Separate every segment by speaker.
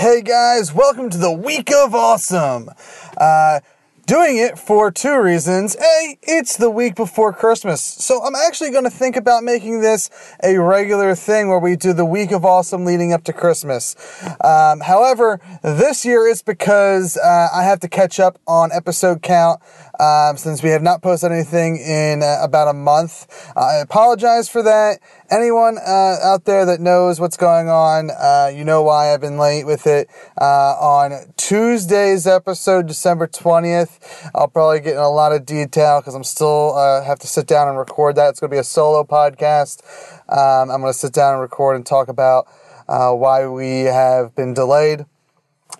Speaker 1: Hey guys, welcome to the week of awesome. Uh, doing it for two reasons. A, it's the week before Christmas, so I'm actually going to think about making this a regular thing where we do the week of awesome leading up to Christmas. Um, however, this year it's because uh, I have to catch up on episode count um, since we have not posted anything in uh, about a month. I apologize for that. Anyone uh, out there that knows what's going on, uh, you know why I've been late with it. Uh, on Tuesday's episode, December 20th, I'll probably get in a lot of detail because I'm still uh, have to sit down and record that. It's going to be a solo podcast. Um, I'm going to sit down and record and talk about uh, why we have been delayed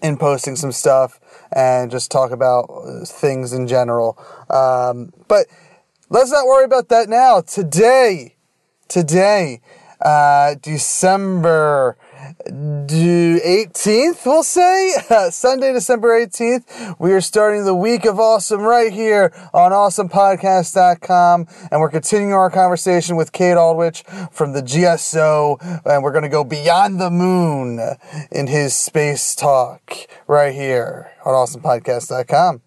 Speaker 1: in posting some stuff and just talk about things in general. Um, but let's not worry about that now. Today, today, uh, December 18th, we'll say. Sunday, December 18th. We are starting the week of awesome right here on awesomepodcast.com. And we're continuing our conversation with Kate Aldrich from the GSO. And we're going to go beyond the moon in his space talk right here on awesomepodcast.com.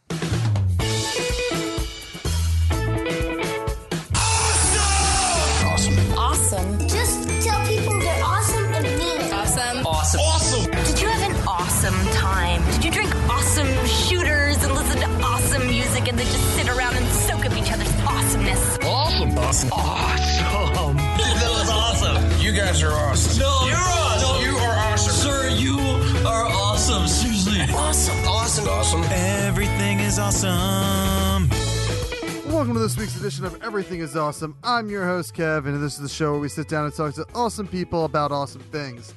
Speaker 2: awesome.
Speaker 1: Welcome to this week's edition of Everything is Awesome. I'm your host, Kev, and this is the show where we sit down and talk to awesome people about awesome things.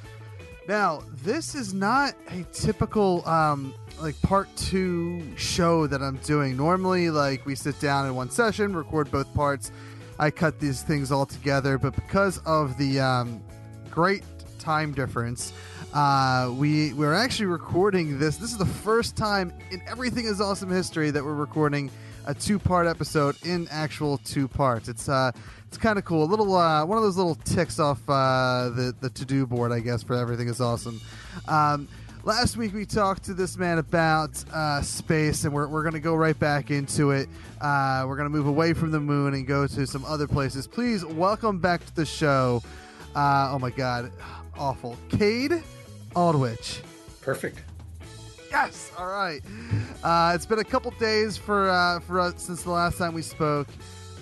Speaker 1: Now, this is not a typical um, like part two show that I'm doing. Normally, like we sit down in one session, record both parts. I cut these things all together, but because of the um, great time difference, uh, we we're actually recording this. This is the first time in Everything is Awesome history that we're recording a two-part episode in actual two parts. It's uh, it's kind of cool. A little uh, one of those little ticks off uh, the the to-do board, I guess, for Everything is Awesome. Um, last week we talked to this man about uh, space, and we're, we're going to go right back into it. Uh, we're going to move away from the moon and go to some other places. Please welcome back to the show. Uh, oh my God, awful, Cade Aldrich.
Speaker 3: Perfect.
Speaker 1: Yes. All right. Uh, it's been a couple days for uh, for us since the last time we spoke.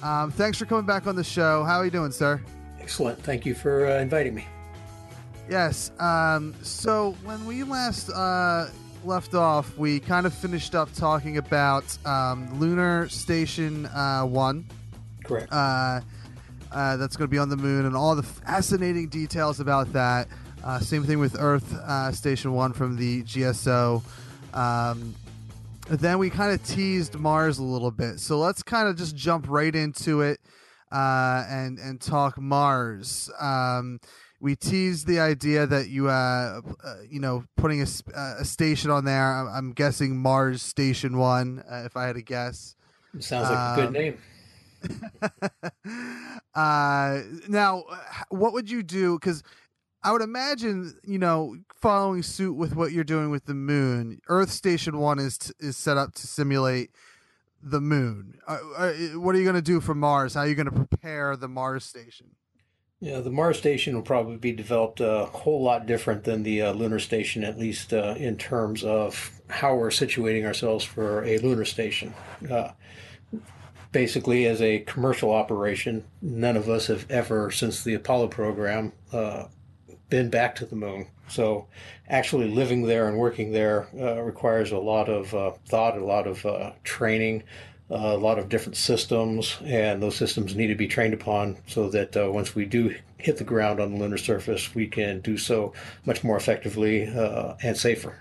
Speaker 1: Um, thanks for coming back on the show. How are you doing, sir?
Speaker 3: Excellent. Thank you for uh, inviting me.
Speaker 1: Yes. Um, so when we last uh, left off, we kind of finished up talking about um, Lunar Station uh, One.
Speaker 3: Correct.
Speaker 1: Uh, uh, that's going to be on the moon and all the fascinating details about that. Uh, same thing with Earth uh, Station One from the GSO. Um, then we kind of teased Mars a little bit, so let's kind of just jump right into it uh, and and talk Mars. Um, we teased the idea that you uh, uh you know putting a, uh, a station on there. I'm, guessing Mars Station One, uh, if I had to guess.
Speaker 3: Sounds like a good
Speaker 1: um,
Speaker 3: name.
Speaker 1: uh, now, what would you do? Because I would imagine, you know, following suit with what you're doing with the moon, Earth Station One is t- is set up to simulate the moon. Uh, uh, what are you going to do for Mars? How are you going to prepare the Mars station?
Speaker 3: Yeah, the Mars station will probably be developed a whole lot different than the uh, lunar station, at least uh, in terms of how we're situating ourselves for a lunar station. Uh, basically, as a commercial operation, none of us have ever, since the Apollo program, uh, been back to the moon. So, actually living there and working there uh, requires a lot of uh, thought, a lot of uh, training, uh, a lot of different systems, and those systems need to be trained upon so that uh, once we do hit the ground on the lunar surface, we can do so much more effectively uh, and safer.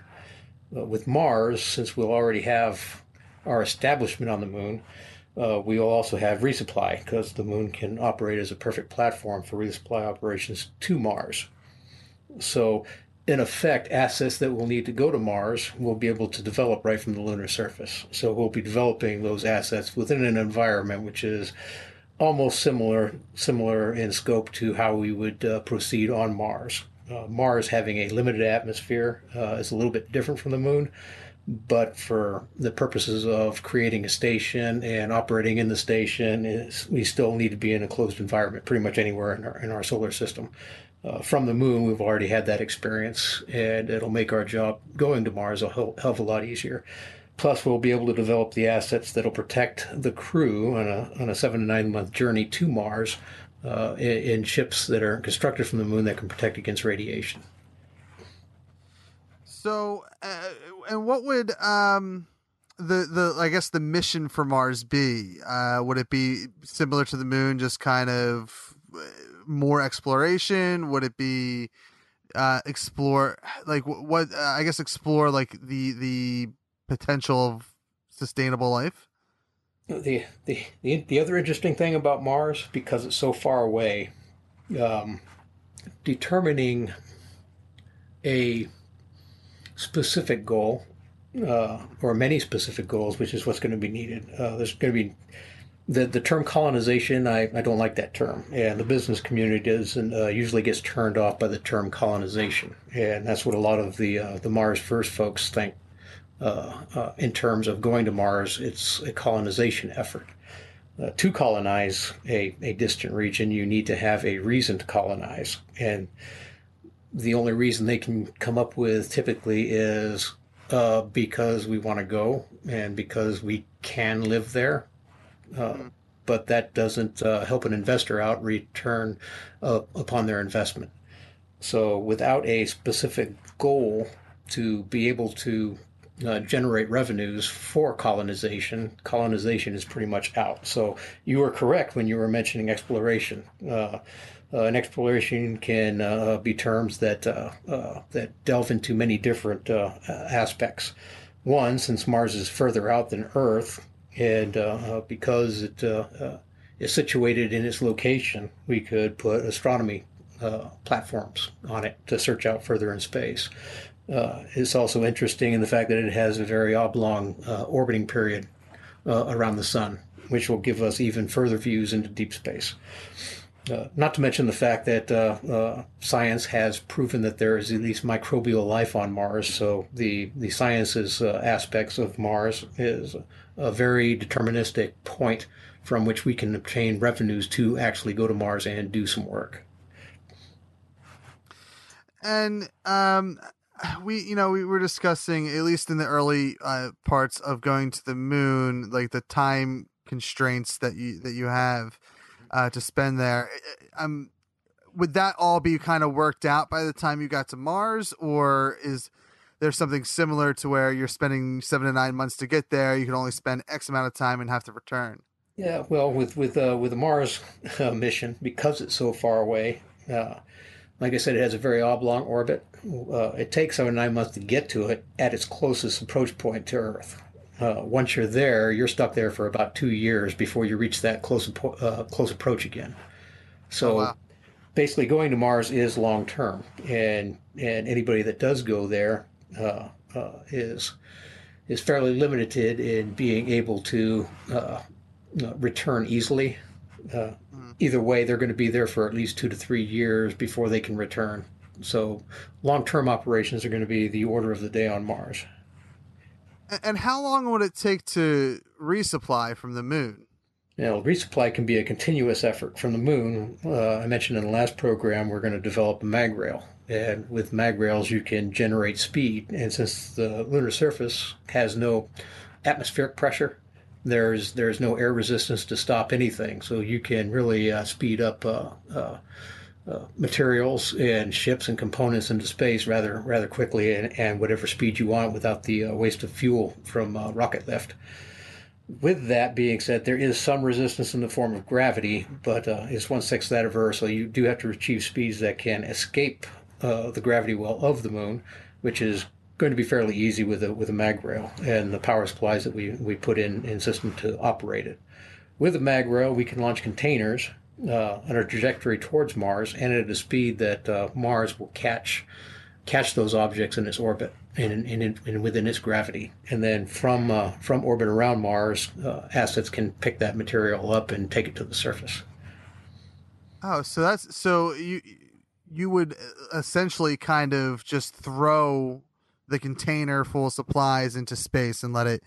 Speaker 3: With Mars, since we'll already have our establishment on the moon, uh, we will also have resupply because the moon can operate as a perfect platform for resupply operations to Mars. So, in effect, assets that we'll need to go to Mars we'll be able to develop right from the lunar surface. So, we'll be developing those assets within an environment which is almost similar similar in scope to how we would uh, proceed on Mars. uh, Mars having a limited atmosphere uh, is a little bit different from the moon, but for the purposes of creating a station and operating in the station, we still need to be in a closed environment pretty much anywhere in our, in our solar system. Uh, from the moon, we've already had that experience, and it'll make our job going to Mars a hell, hell of a lot easier. Plus, we'll be able to develop the assets that'll protect the crew on a, on a seven to nine month journey to Mars uh, in, in ships that are constructed from the moon that can protect against radiation.
Speaker 1: So, uh, and what would um the the I guess the mission for Mars be? Uh, would it be similar to the moon, just kind of more exploration? Would it be uh, explore like wh- what? Uh, I guess explore like the the potential of sustainable life.
Speaker 3: The, the the the other interesting thing about Mars, because it's so far away, um, determining a specific goal uh, or many specific goals, which is what's going to be needed. Uh, there's going to be the the term colonization. I, I don't like that term, and the business community does and uh, usually gets turned off by the term colonization, and that's what a lot of the uh, the Mars First folks think. Uh, uh, in terms of going to Mars, it's a colonization effort. Uh, to colonize a, a distant region, you need to have a reason to colonize. And the only reason they can come up with typically is uh, because we want to go and because we can live there. Uh, But that doesn't uh, help an investor out return uh, upon their investment. So without a specific goal to be able to uh, generate revenues for colonization, colonization is pretty much out. So you were correct when you were mentioning exploration. Uh, uh, and exploration can be terms that that delve into many different aspects. One, since Mars is further out than Earth, and uh, uh, because it uh, uh, is situated in its location, we could put astronomy platforms on it to search out further in space. It's also interesting in the fact that it has a very oblong orbiting period around the sun, which will give us even further views into deep space. Uh, not to mention the fact that uh, uh, science has proven that there is at least microbial life on Mars. So the the sciences aspects of Mars is a very deterministic point from which we can obtain revenues to actually go to Mars and do some work.
Speaker 1: And um, we, you know, we were discussing at least in the early uh, parts of going to the moon, like the time constraints that you that you have uh, to spend there. Um, would that all be kind of worked out by the time you got to Mars, or is there something similar to where you're spending seven to nine months to get there? You can only spend X amount of time and have to return.
Speaker 3: Yeah, well, with with uh, with the Mars uh, mission, because it's so far away, uh, like I said, it has a very oblong orbit. Uh, it takes seven nine months to get to it at its closest approach point to Earth. Uh, once you're there, you're stuck there for about two years before you reach that close uh, close approach again. So.
Speaker 1: Oh, wow.
Speaker 3: Basically, going to Mars is long term, and and anybody that does go there uh, uh, is is fairly limited in being able to uh, uh, return easily. Uh, Either way, they're going to be there for at least two to three years before they can return. So, long term operations are going to be the order of the day on Mars.
Speaker 1: And how long would it take to resupply from the moon?
Speaker 3: Now, resupply can be a continuous effort from the moon. Uh, I mentioned in the last program we're going to develop a mag rail. And with mag rails, you can generate speed. And since the lunar surface has no atmospheric pressure, there's there's no air resistance to stop anything. So you can really uh, speed up uh, uh, uh, materials and ships and components into space rather rather quickly and, and whatever speed you want without the uh, waste of fuel from uh, rocket lift. With that being said, there is some resistance in the form of gravity, but it's one sixth that of Earth, so you do have to achieve speeds that can escape uh, the gravity well of the moon, which is going to be fairly easy with a with a mag rail and the power supplies that we, we put in in system to operate it. With a mag rail, we can launch containers uh, on a trajectory towards Mars and at a speed that uh, Mars will catch catch those objects in its orbit and, and, and within its gravity. And then from uh, from orbit around Mars, uh, assets can pick that material up and take it to the surface.
Speaker 1: Oh, so that's so you you would uh, essentially kind of just throw the container full of supplies into space and let it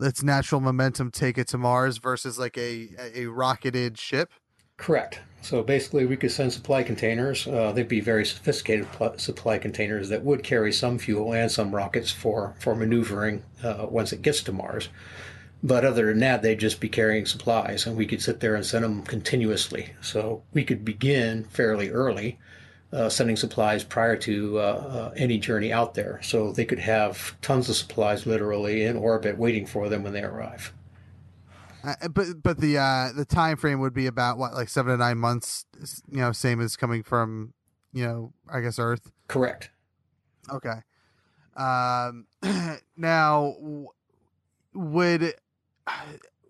Speaker 1: its natural momentum take it to Mars versus like a a rocketed ship.
Speaker 3: Correct. So basically, we could send supply containers. Uh, they'd be very sophisticated pl- supply containers that would carry some fuel and some rockets for for maneuvering uh, once it gets to Mars. But other than that, they'd just be carrying supplies, and we could sit there and send them continuously. So we could begin fairly early, uh, sending supplies prior to uh, uh, any journey out there. So they could have tons of supplies literally in orbit waiting for them when they arrive.
Speaker 1: Uh, but but the uh, the time frame would be about what like seven to nine months. You know, same as coming from you know I guess Earth.
Speaker 3: Correct.
Speaker 1: Okay. Um, now, would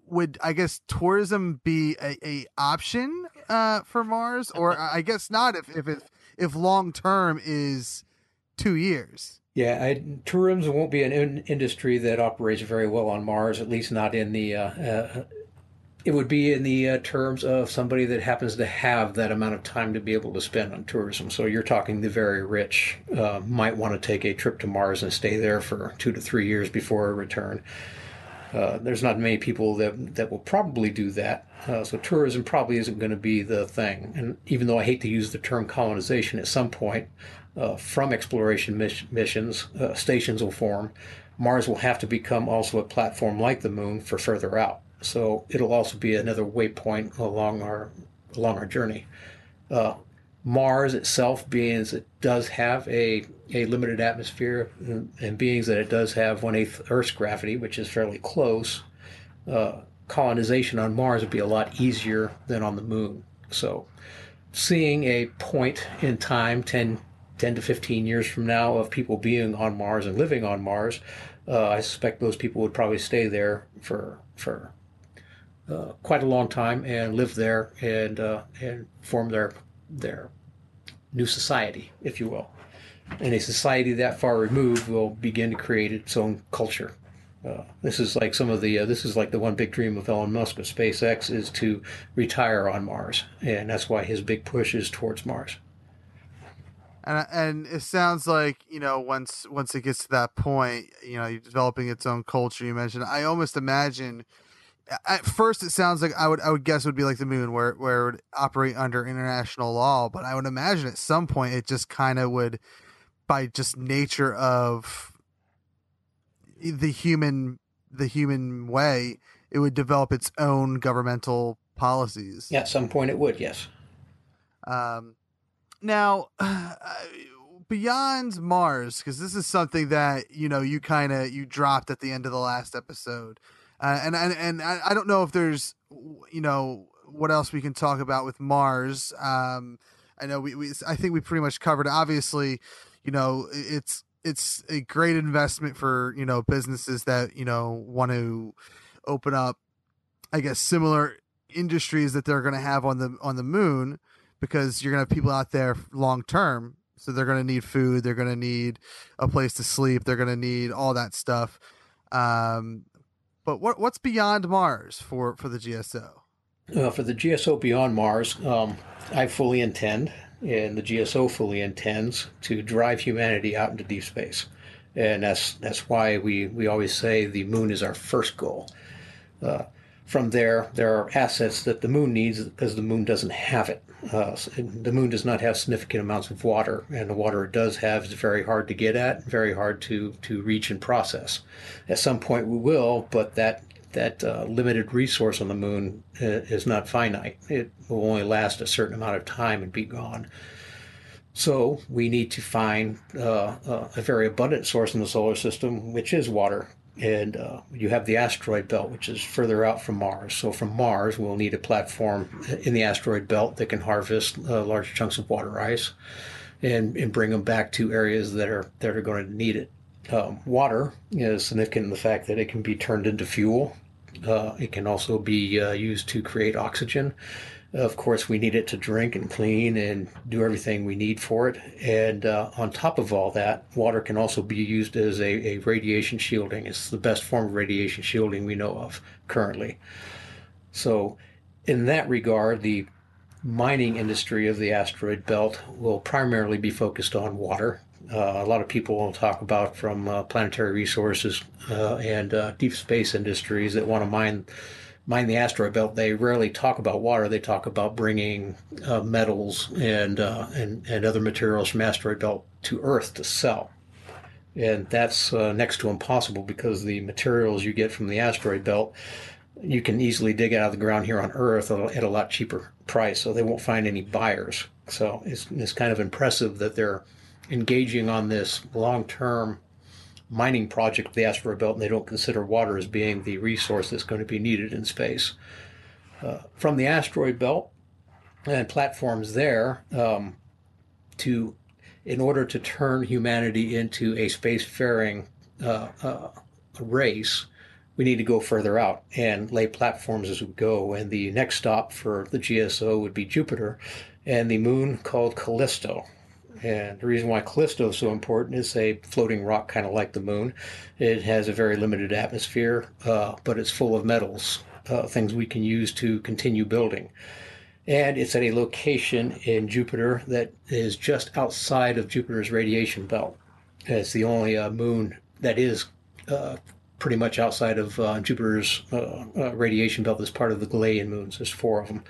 Speaker 1: would I guess tourism be a, a option uh, for Mars, or I guess not if if if, if long term is two years.
Speaker 3: Yeah, I, tourism won't be an in- industry that operates very well on Mars, at least not in the. Uh, uh, it would be in the uh, terms of somebody that happens to have that amount of time to be able to spend on tourism. So you're talking the very rich uh, might want to take a trip to Mars and stay there for two to three years before a return. Uh, there's not many people that that will probably do that. Uh, so tourism probably isn't going to be the thing. And even though I hate to use the term colonization, at some point, uh, from exploration miss- missions, uh, stations will form. Mars will have to become also a platform like the Moon for further out. So it'll also be another waypoint along our along our journey. Mars itself, being as it does have a, a limited atmosphere, and, and being that it does have one eighth Earth's gravity, which is fairly close, uh, colonization on Mars would be a lot easier than on the Moon. So, seeing a point in time, 10, 10 to 15 years from now, of people being on Mars and living on Mars, uh, I suspect those people would probably stay there for for uh, quite a long time and live there and uh, and form their their new society, if you will. And a society that far removed will begin to create its own culture. Uh, this is like some of the. Uh, this is like the one big dream of Elon Musk of SpaceX is to retire on Mars, and that's why his big push is towards Mars.
Speaker 1: And and it sounds like you know once once it gets to that point, you know, you're developing its own culture. You mentioned. I almost imagine. At first, it sounds like I would I would guess it would be like the moon, where where it would operate under international law. But I would imagine at some point it just kind of would, by just nature of the human the human way, it would develop its own governmental policies.
Speaker 3: Yeah, at some point it would. Yes.
Speaker 1: Um, now, beyond Mars, because this is something that you know you kind of you dropped at the end of the last episode, uh, and and and I don't know if there's you know what else we can talk about with Mars. Um, I know we, we I think we pretty much covered. Obviously, you know it's it's a great investment for you know businesses that you know want to open up, I guess similar industries that they're going to have on the on the moon because you're going to have people out there long term. So they're going to need food. They're going to need a place to sleep. They're going to need all that stuff. Um, but what what's beyond Mars for for the GSO?
Speaker 3: Uh, for the GSO beyond Mars, um, I fully intend, and the GSO fully intends to drive humanity out into deep space, and that's that's why we we always say the moon is our first goal. Uh, from there, there are assets that the moon needs because the moon doesn't have it. Uh, the moon does not have significant amounts of water, and the water it does have is very hard to get at, very hard to to reach and process. At some point, we will, but that that uh, limited resource on the moon uh, is not finite. It will only last a certain amount of time and be gone. So we need to find uh, uh, a very abundant source in the solar system, which is water. And uh, you have the asteroid belt, which is further out from Mars. So from Mars, we'll need a platform in the asteroid belt that can harvest uh, large chunks of water ice and, and bring them back to areas that are that are going to need it. Um, water is significant in the fact that it can be turned into fuel. Uh, it can also be uh, used to create oxygen. Of course, we need it to drink and clean and do everything we need for it. And uh, on top of all that, water can also be used as a, a radiation shielding. It's the best form of radiation shielding we know of currently. So, in that regard, the mining industry of the asteroid belt will primarily be focused on water. Uh, a lot of people will talk about from uh, planetary resources uh, and uh, deep space industries that want to mine mine the asteroid belt. They rarely talk about water. They talk about bringing uh, metals and, uh, and and other materials from asteroid belt to Earth to sell and that's uh, next to impossible because the materials you get from the asteroid belt you can easily dig out of the ground here on Earth at a lot cheaper price, so they won't find any buyers. So it's, it's kind of impressive that they're engaging on this long-term mining project of the asteroid belt, and they don't consider water as being the resource that's going to be needed in space. Uh, from the asteroid belt and platforms there, um, to in order to turn humanity into a spacefaring uh, uh, race, we need to go further out and lay platforms as we go. And the next stop for the GSO would be Jupiter and the moon called Callisto. And the reason why Callisto is so important is a floating rock kind of like the moon. It has a very limited atmosphere, uh, but it's full of metals, uh, things we can use to continue building. And it's at a location in Jupiter that is just outside of Jupiter's radiation belt. It's the only uh, moon that is uh, pretty much outside of uh, Jupiter's uh, radiation belt as part of the Galilean moons. There's four of them.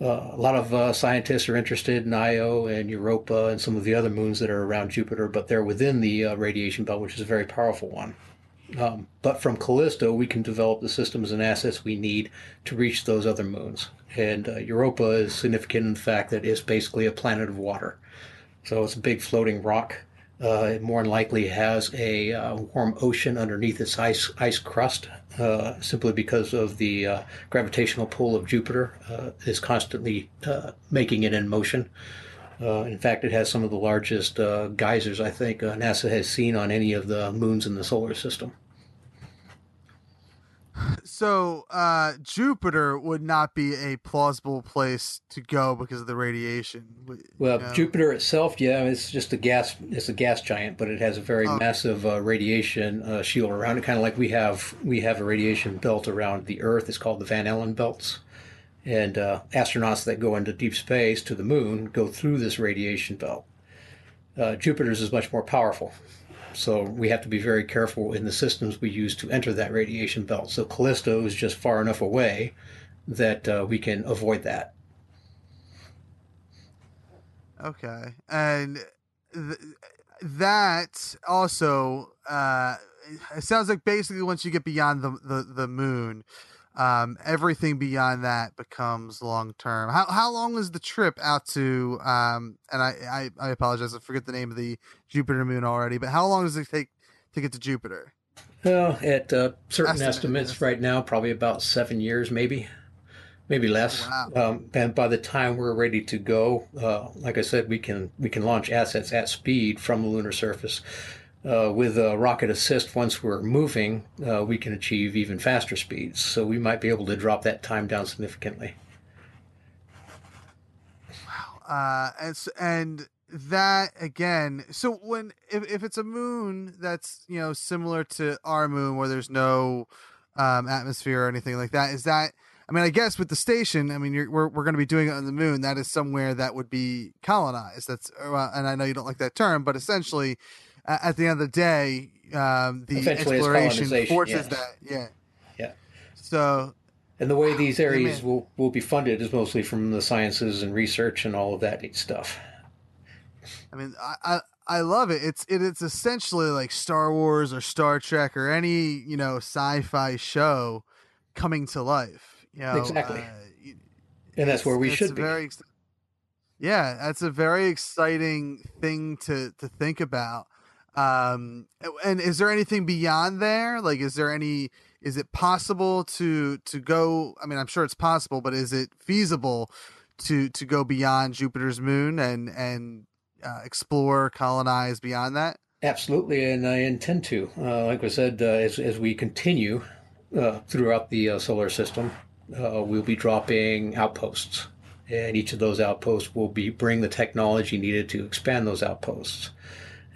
Speaker 3: Uh, a lot of uh, scientists are interested in Io and Europa and some of the other moons that are around Jupiter, but they're within the uh, radiation belt, which is a very powerful one. Um, but from Callisto, we can develop the systems and assets we need to reach those other moons. And Europa is significant in the fact that it's basically a planet of water. So it's a big floating rock uh, it more than likely has a uh, warm ocean underneath its ice ice crust, uh, simply because of the uh, gravitational pull of Jupiter uh, is constantly uh, making it in motion. in fact, it has some of the largest geysers I think NASA has seen on any of the moons in the solar system.
Speaker 1: So uh, Jupiter would not be a plausible place to go because of the radiation.
Speaker 3: Well, know? Jupiter itself, yeah, it's just a gas. It's a gas giant, but it has a very oh. massive uh, radiation uh, shield around it, kind of like we have. We have a radiation belt around the Earth. It's called the Van Allen belts, and uh, astronauts that go into deep space to the moon go through this radiation belt. Uh, Jupiter's is much more powerful. So we have to be very careful in the systems we use to enter that radiation belt. So Callisto is just far enough away that uh, we can avoid that.
Speaker 1: Okay, and th- that also uh, it sounds like basically once you get beyond the the, the moon, um, everything beyond that becomes long term. How how long is the trip out to? Um, and I, I I apologize, I forget the name of the Jupiter moon already. But how long does it take to get to Jupiter?
Speaker 3: Well, at uh, certain Estimate, estimates yes. right now, probably about seven years, maybe, maybe less. Oh, wow. um, and by the time we're ready to go, uh, like I said, we can we can launch assets at speed from the lunar surface uh, with a rocket assist, once we're moving, uh, we can achieve even faster speeds. So we might be able to drop that time down significantly.
Speaker 1: Wow. Uh, and, and that again, so when, if, if it's a moon that's, you know, similar to our moon where there's no um, atmosphere or anything like that, is that, I mean, I guess with the station, I mean, we're we're going to be doing it on the moon. That is somewhere that would be colonized. That's, uh, and I know you don't like that term, but essentially, at the end of the day, um, the exploration forces yes. that. Yeah.
Speaker 3: Yeah.
Speaker 1: So.
Speaker 3: And the way these areas will, will be funded is mostly from the sciences and research and all of that stuff.
Speaker 1: I mean, I, I I love it. It's it, it's essentially like Star Wars or Star Trek or any you know sci-fi show coming to life. You know,
Speaker 3: exactly. Uh, and that's where we should be.
Speaker 1: Very, yeah, that's a very exciting thing to to think about. Um, and is there anything beyond there? Like, is there any? Is it possible to to go? I mean, I'm sure it's possible, but is it feasible to to go beyond Jupiter's moon and and uh, explore, colonize beyond that?
Speaker 3: Absolutely, and I intend to. Uh, like I said, uh, as as we continue uh, throughout the uh, solar system, uh, we'll be dropping outposts, and each of those outposts will be bring the technology needed to expand those outposts.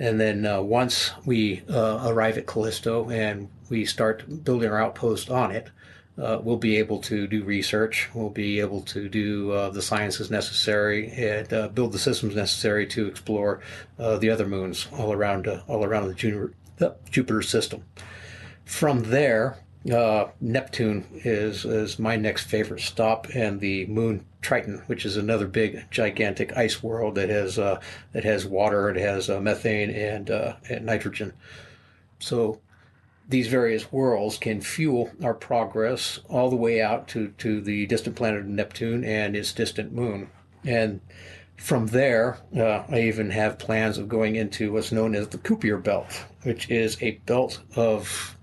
Speaker 3: And then uh, once we uh, arrive at Callisto and we start building our outpost on it, uh, we'll be able to do research. We'll be able to do uh, the sciences necessary and uh, build the systems necessary to explore uh, the other moons all around all around the Jupiter system. From there, uh, Neptune is is my next favorite stop, and the moon Triton, which is another big, gigantic ice world that has uh, that has water, it has uh, methane and uh, and nitrogen. So these various worlds can fuel our progress all the way out to, to the distant planet Neptune and its distant moon. And from there, uh, I even have plans of going into what's known as the Kuiper Belt, which is a belt of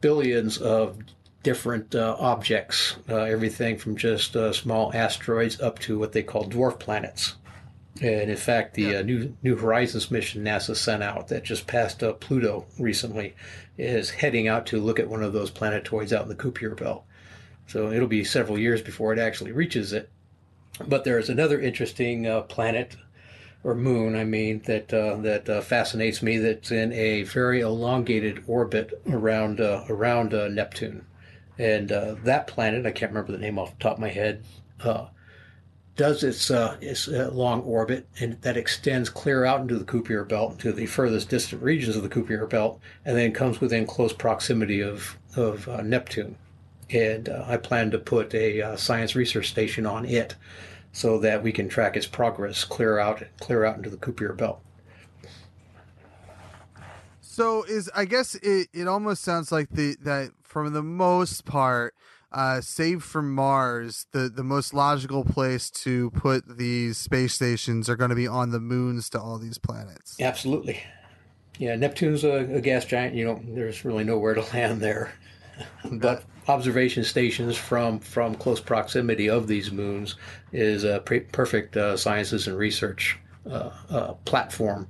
Speaker 3: billions of different uh, objects, uh, everything from just uh, small asteroids up to what they call dwarf planets. And in fact, the uh, new New Horizons mission NASA sent out that just passed uh, Pluto recently is heading out to look at one of those planetoids out in the Kuiper Belt. So it'll be several years before it actually reaches it. But there's another interesting uh, planet or moon, I mean, that uh, that uh, fascinates me. That's in a very elongated orbit around uh, around uh, Neptune, and uh, that planet I can't remember the name off the top of my head. Uh, does its its long orbit, and that extends clear out into the Kuiper Belt to the furthest distant regions of the Kuiper Belt, and then comes within close proximity of of Neptune. And I plan to put a science research station on it, so that we can track its progress clear out clear out into the Kuiper Belt.
Speaker 1: So is I guess it, it almost sounds like the that for the most part, uh, save from Mars, the the most logical place to put these space stations are going to be on the moons to all these planets.
Speaker 3: Absolutely. Yeah, Neptune's a, a gas giant. You know, there's really nowhere to land there. But observation stations from from close proximity of these moons is a pre- perfect uh, sciences and research uh, uh, platform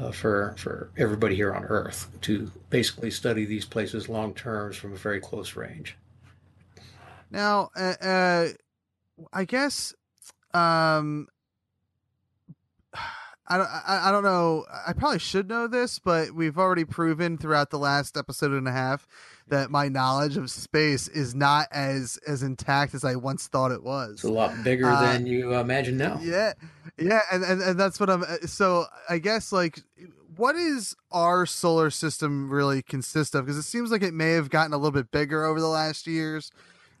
Speaker 3: uh, for for everybody here on Earth to basically study these places long terms from a very close range.
Speaker 1: Now, uh, uh, I guess um, I don't, I, I don't know. I probably should know this, but we've already proven throughout the last episode and a half that my knowledge of space is not as as intact as I once thought it was.
Speaker 3: It's a lot bigger
Speaker 1: Uh,
Speaker 3: than you imagine now.
Speaker 1: Yeah, yeah, and, and and that's what I'm. uh, So I guess like, what is our solar system really consist of? Because it seems like it may have gotten a little bit bigger over the last years.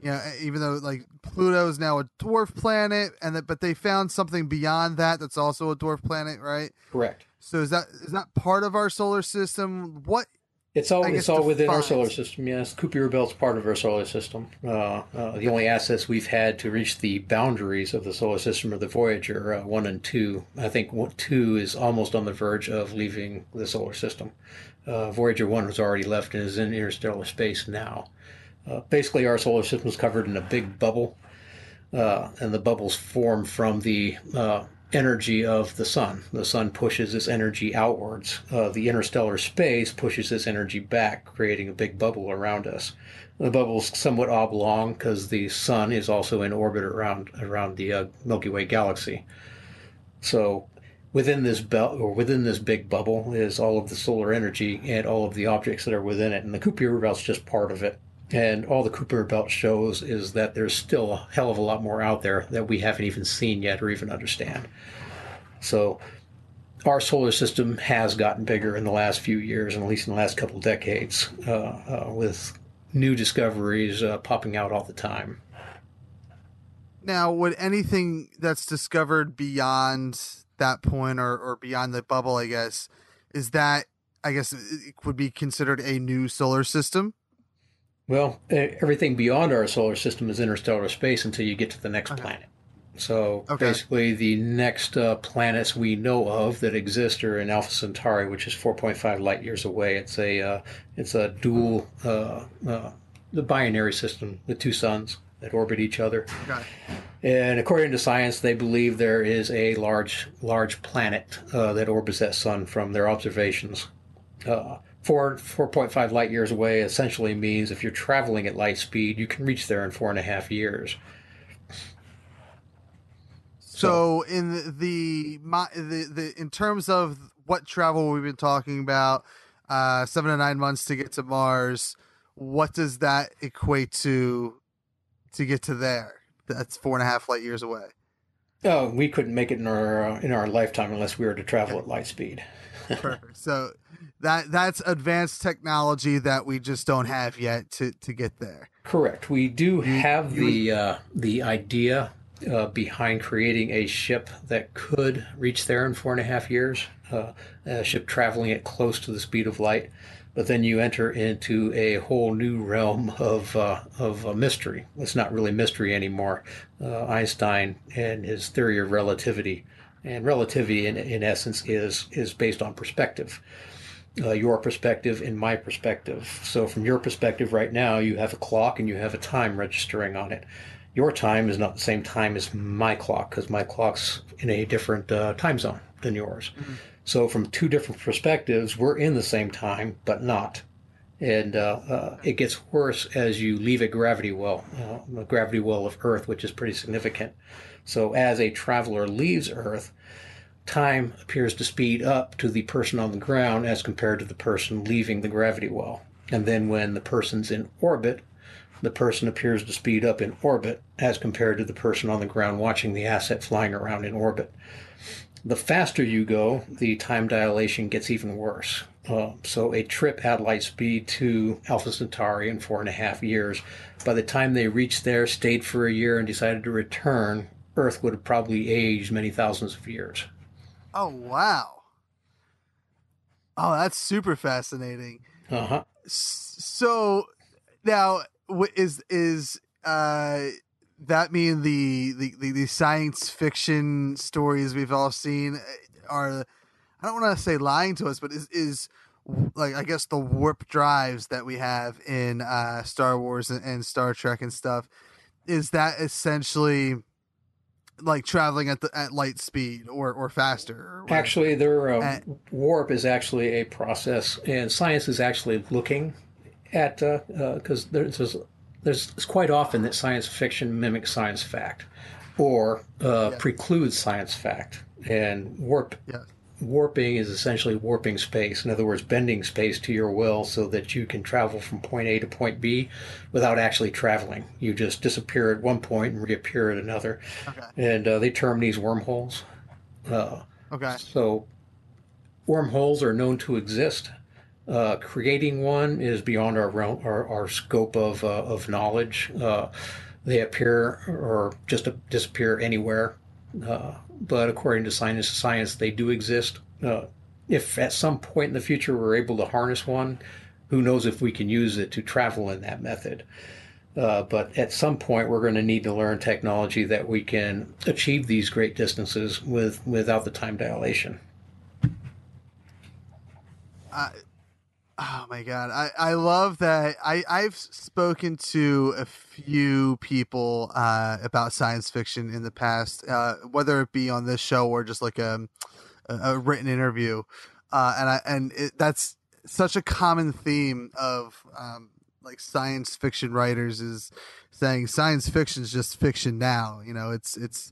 Speaker 1: You know, even though like Pluto is now a dwarf planet, and that but they found something beyond that that's also a dwarf planet, right?
Speaker 3: Correct.
Speaker 1: So is that is that part of our solar system? What
Speaker 3: It's all it's all within our solar system. Yes, Kuiper Belt's part of our solar system. Uh, uh, the only assets we've had to reach the boundaries of the solar system are the Voyager uh, one and two. I think one, two is almost on the verge of leaving the solar system. Uh, Voyager one has already left and is in interstellar space now. Uh, basically, our solar system is covered in a big bubble, uh, and the bubbles form from the uh, energy of the sun. The sun pushes this energy outwards. Uh, the interstellar space pushes this energy back, creating a big bubble around us. The bubble's somewhat oblong because the sun is also in orbit around around the uh, Milky Way galaxy. So within this belt or within this big bubble is all of the solar energy and all of the objects that are within it, and the Kuiper Belt's just part of it. And all the Kuiper Belt shows is that there's still a hell of a lot more out there that we haven't even seen yet or even understand. So our solar system has gotten bigger in the last few years, and at least in the last couple decades, uh, uh, with new discoveries uh, popping out all the time.
Speaker 1: now would anything that's discovered beyond that point or or beyond the bubble? I guess is that I guess would be considered a new solar system.
Speaker 3: Well, everything beyond our solar system is interstellar space until you get to the next planet. So
Speaker 1: Okay.
Speaker 3: basically, the next uh, planets we know of that exist are in Alpha Centauri, which is 4.5 light years away. It's a uh, it's a dual uh, uh, the binary system with two suns that orbit each other.
Speaker 1: Okay.
Speaker 3: And according to science, they believe there is a large, large planet uh, that orbits that sun from their observations. Uh, four, 4.5 light years away essentially means if you're traveling at light speed, you can reach there in four and a half years.
Speaker 1: So in the, the my the, the in terms of what travel we've been talking about, uh, seven to nine months to get to Mars. what does that equate to to get to there? That's four and a half light years away.
Speaker 3: Oh, we couldn't make it in our uh, in our lifetime unless we were to travel at light speed.
Speaker 1: Perfect. so that that's advanced technology that we just don't have yet to to get there.
Speaker 3: Correct. We do have the uh, the idea uh, behind creating a ship that could reach there in four and a half years. Uh, a ship traveling at close to the speed of light, but then you enter into a whole new realm of uh, of mystery. It's not really mystery anymore. Uh, Einstein and his theory of relativity, and relativity in, in essence is is based on perspective uh, your perspective and my perspective. So, from your perspective right now, you have a clock and you have a time registering on it. Your time is not the same time as my clock because my clock's in a different uh, time zone than yours. So, from two different perspectives, we're in the same time, but not. And uh, uh, it gets worse as you leave a gravity well, uh, a gravity well of Earth, which is pretty significant. So, as a traveler leaves Earth, time appears to speed up to the person on the ground as compared to the person leaving the gravity well. And then when the person's in orbit, the person appears to speed up in orbit as compared to the person on the ground watching the asset flying around in orbit. The faster you go, the time dilation gets even worse. Uh, so a trip at light speed to Alpha Centauri in four and a half years, by the time they reached there, stayed for a year, and decided to return, Earth would have probably aged many thousands of years.
Speaker 1: Oh wow! Oh, that's super fascinating.
Speaker 3: Uh huh.
Speaker 1: So now, is is uh that mean the the, the, the science fiction stories we've all seen uh, are I don't want to say lying to us, but is is like I guess the warp drives that we have in uh, Star Wars and, and Star Trek and stuff is that essentially like traveling at the at light speed or or faster? Or?
Speaker 3: Actually, their uh,
Speaker 1: Uh,
Speaker 3: warp is actually a process, and science is actually looking at because there's, there's there's it's quite often that science fiction mimics science fact or uh, precludes science fact, and warp
Speaker 1: yeah.
Speaker 3: Warping is essentially warping space. In other words, bending space to your will so that you can travel from point A to point B without actually traveling. You just disappear at one point and reappear at another.
Speaker 1: Okay.
Speaker 3: And uh, they term these wormholes. Uh,
Speaker 1: Okay.
Speaker 3: so wormholes are known to exist. Uh, creating one is beyond our realm, our, our scope of uh, of knowledge. Uh, they appear or just disappear anywhere. Uh, but according to science, science they do exist. Uh, if at some point in the future we're able to harness one, who knows if we can use it to travel in that method. Uh, but at some point, we're going to need to learn technology that we can achieve these great distances with without the time dilation.
Speaker 1: Oh my god, I, I love that. I I've spoken to a few people uh, about science fiction in the past, uh, whether it be on this show or just like a a, a written interview, uh, and I and it, that's such a common theme of um, like science fiction writers is saying science fiction is just fiction now. You know, it's it's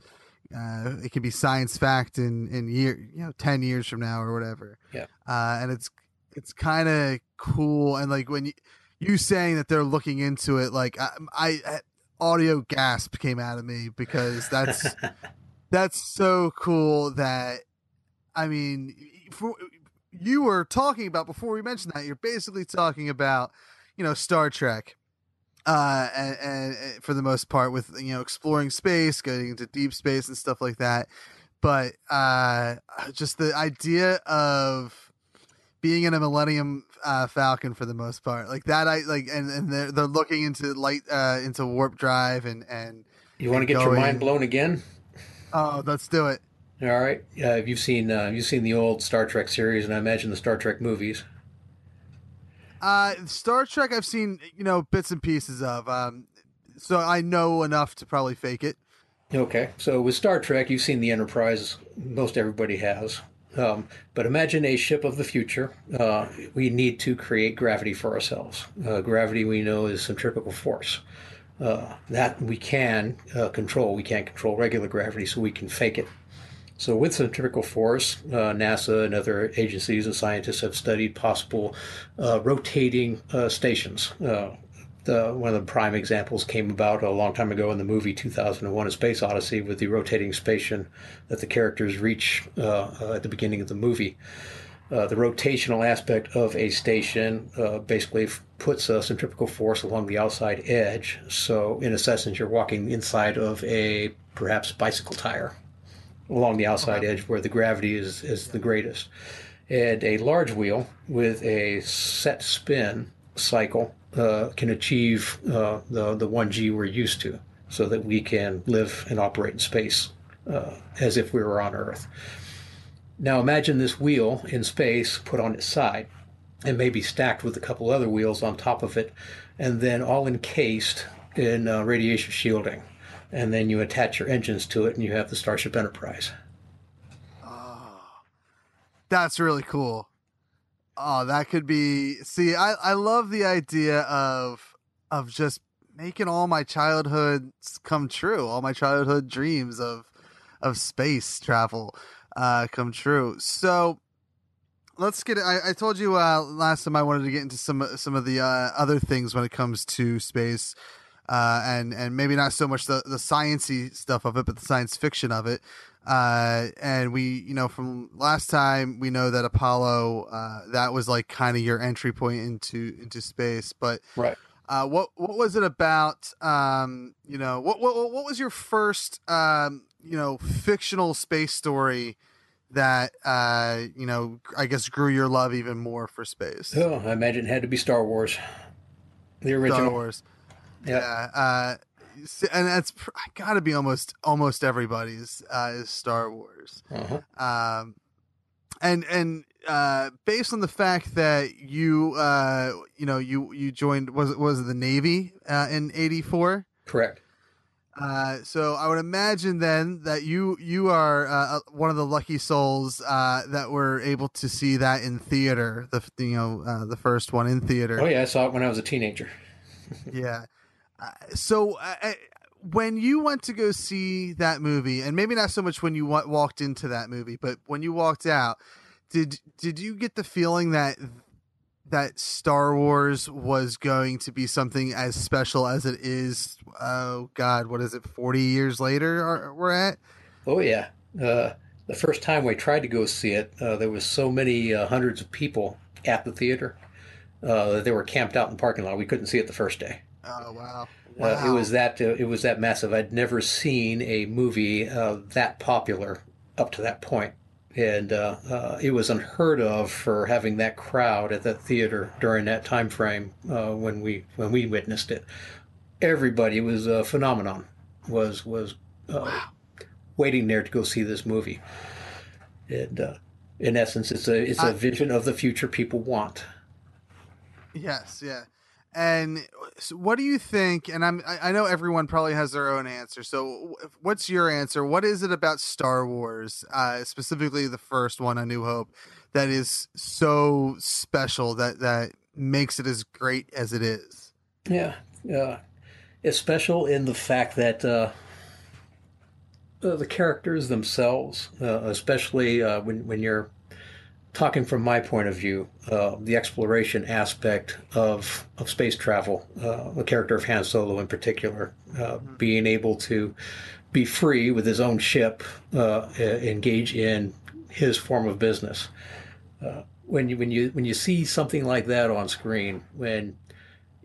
Speaker 1: uh, it can be science fact in in year you know ten years from now or whatever
Speaker 3: Yeah.
Speaker 1: uh, and it's it's kind of cool and like when you you saying that they're looking into it like I, I audio gasp came out of me because that's that's so cool that I mean for, you were talking about before we mentioned that you're basically talking about you know Star Trek uh and, and, and for the most part with you know exploring space getting into deep space and stuff like that but uh just the idea of being in a Millennium uh, Falcon for the most part, like that. I like, and, and they're they're looking into light uh, into warp drive and and
Speaker 3: You want to get your mind blown again?
Speaker 1: Oh, let's do it.
Speaker 3: All right. Uh, if you've seen uh, you've seen the old Star Trek series, and I imagine the Star Trek movies.
Speaker 1: Uh, Star Trek, I've seen you know bits and pieces of. Um, so I know enough to probably fake it.
Speaker 3: Okay, so with Star Trek, you've seen the Enterprise. Most everybody has. Um, but imagine a ship of the future. Uh, we need to create gravity for ourselves. Uh, gravity, we know, is centrifugal force. Uh, that we can uh, control. We can't control regular gravity, so we can fake it. So, with centrifugal force, uh, NASA and other agencies and scientists have studied possible uh, rotating stations. Uh, the, one of the prime examples came about a long time ago in the movie 2001 A Space Odyssey with the rotating station that the characters reach uh, uh, at the beginning of the movie. Uh, the rotational aspect of a station uh, basically f- puts a centrifugal force along the outside edge. So, in a sense, you're walking inside of a perhaps bicycle tire along the outside edge where the gravity is, is the greatest. And a large wheel with a set spin cycle uh, can achieve uh, the, the 1G we're used to so that we can live and operate in space uh, as if we were on Earth. Now imagine this wheel in space put on its side and maybe stacked with a couple other wheels on top of it, and then all encased in uh, radiation shielding. And then you attach your engines to it, and you have the Starship Enterprise.
Speaker 1: That's really cool. Oh, that could be. See, I I love the idea of of just making all my childhoods come true, all my childhood dreams of of space travel uh come true. So let's get it. I, I told you uh last time I wanted to get into some some of the uh, other things when it comes to space. Uh, and and maybe not so much the the sciency stuff of it, but the science fiction of it. Uh, and we, you know, from last time, we know that Apollo, uh, that was like kind of your entry point into into space. But
Speaker 3: Right.
Speaker 1: uh, what what was it about? Um, you know, what what what was your first um, you know fictional space story that uh, you know I guess grew your love even more for space?
Speaker 3: Oh, I imagine it had to be Star Wars. The original.
Speaker 1: Star Wars.
Speaker 3: Yeah.
Speaker 1: Yeah, uh, and that's got to be almost almost everybody's uh, is Star Wars.
Speaker 3: Uh-huh.
Speaker 1: Um, and and uh, based on the fact that you uh, you know you you joined was was the Navy uh, in '84.
Speaker 3: Correct.
Speaker 1: Uh, so I would imagine then that you you are uh, one of the lucky souls uh, that were able to see that in theater. The you know uh, the first one in theater.
Speaker 3: Oh, yeah, I saw it when I was a teenager.
Speaker 1: Yeah. Uh, so uh, uh, when you went to go see that movie, and maybe not so much when you wa- walked into that movie, but when you walked out, did did you get the feeling that that Star Wars was going to be something as special as it is? Oh God, what is it? Forty years later, are, we're at.
Speaker 3: Oh yeah. Uh, the first time we tried to go see it, uh, there was so many uh, hundreds of people at the theater uh, that they were camped out in the parking lot. We couldn't see it the first day.
Speaker 1: Oh wow!
Speaker 3: Uh, it was that uh, it was that massive. I'd never seen a movie uh, that popular up to that point. and uh, uh, it was unheard of for having that crowd at that theater during that time frame uh, when we when we witnessed it. Everybody was a phenomenon. Was was uh, waiting there to go see this movie, and uh, in essence, it's a it's a
Speaker 1: I-
Speaker 3: vision of the future people want.
Speaker 1: Yes, yeah. And what do you think? And I'm I know everyone probably has their own answer. So what's your answer? What is it about Star Wars, uh, specifically the first one, A New Hope, that is so special that that makes it as great as it is?
Speaker 3: Yeah, uh, it's special in the fact that uh, the characters themselves, uh, especially uh, when when you're talking from my point of view, uh, the exploration aspect of of space travel, uh, the character of Han Solo in particular, uh, being able to be free with his own ship, uh, engage in his form of business. Uh, when you when you when you see something like that on screen, when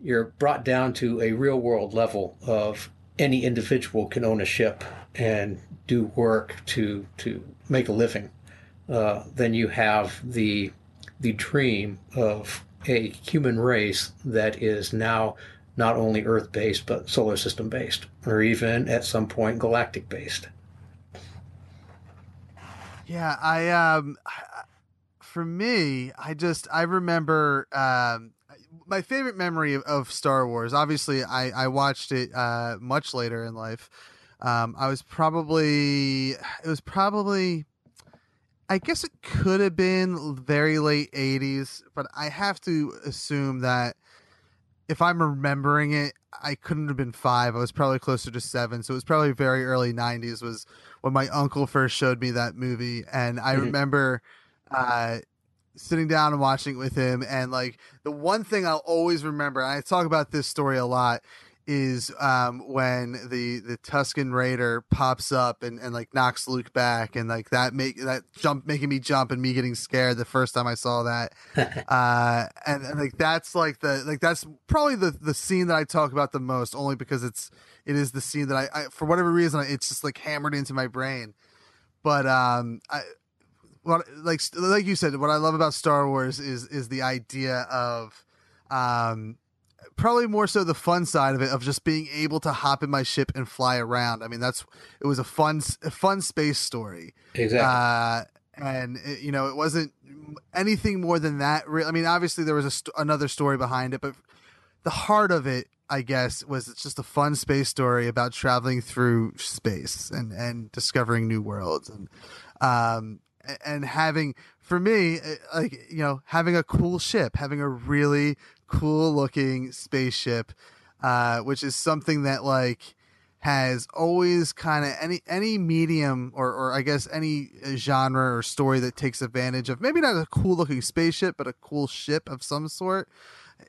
Speaker 3: you're brought down to a real world level of any individual can own a ship and do work to to make a living, uh, then you have the the dream of a human race that is now not only Earth based but solar system based, or even at some point galactic based.
Speaker 1: Yeah, I um, for me, I just I remember um, my favorite memory of, of Star Wars. Obviously, I I watched it uh much later in life. Um, I was probably it was probably. I guess it could have been very late 80s, but I have to assume that if I'm remembering it, I couldn't have been five. I was probably closer to seven. So it was probably very early '90s. Was when my uncle first showed me that movie, and I remember uh, sitting down and watching it with him. And like the one thing I'll always remember, and I talk about this story a lot, is um, when the the Tusken Raider pops up and, and like knocks Luke back, and like that make that jump making me jump and me getting scared the first time I saw that. uh, and, and like that's like the like that's probably the the scene that I talk about the most, only because it's it is the scene that I, I for whatever reason it's just like hammered into my brain. But um, I what like like you said, what I love about Star Wars is is the idea of um probably more so the fun side of it of just being able to hop in my ship and fly around. I mean, that's it was a fun a fun space story.
Speaker 3: Exactly.
Speaker 1: Uh, and it, you know, it wasn't anything more than that. I mean, obviously there was a st- another story behind it, but the heart of it, I guess, was it's just a fun space story about traveling through space and and discovering new worlds and um and having for me uh, like you know having a cool ship, having a really cool looking spaceship, uh, which is something that like has always kind of any any medium or or I guess any uh, genre or story that takes advantage of maybe not a cool looking spaceship but a cool ship of some sort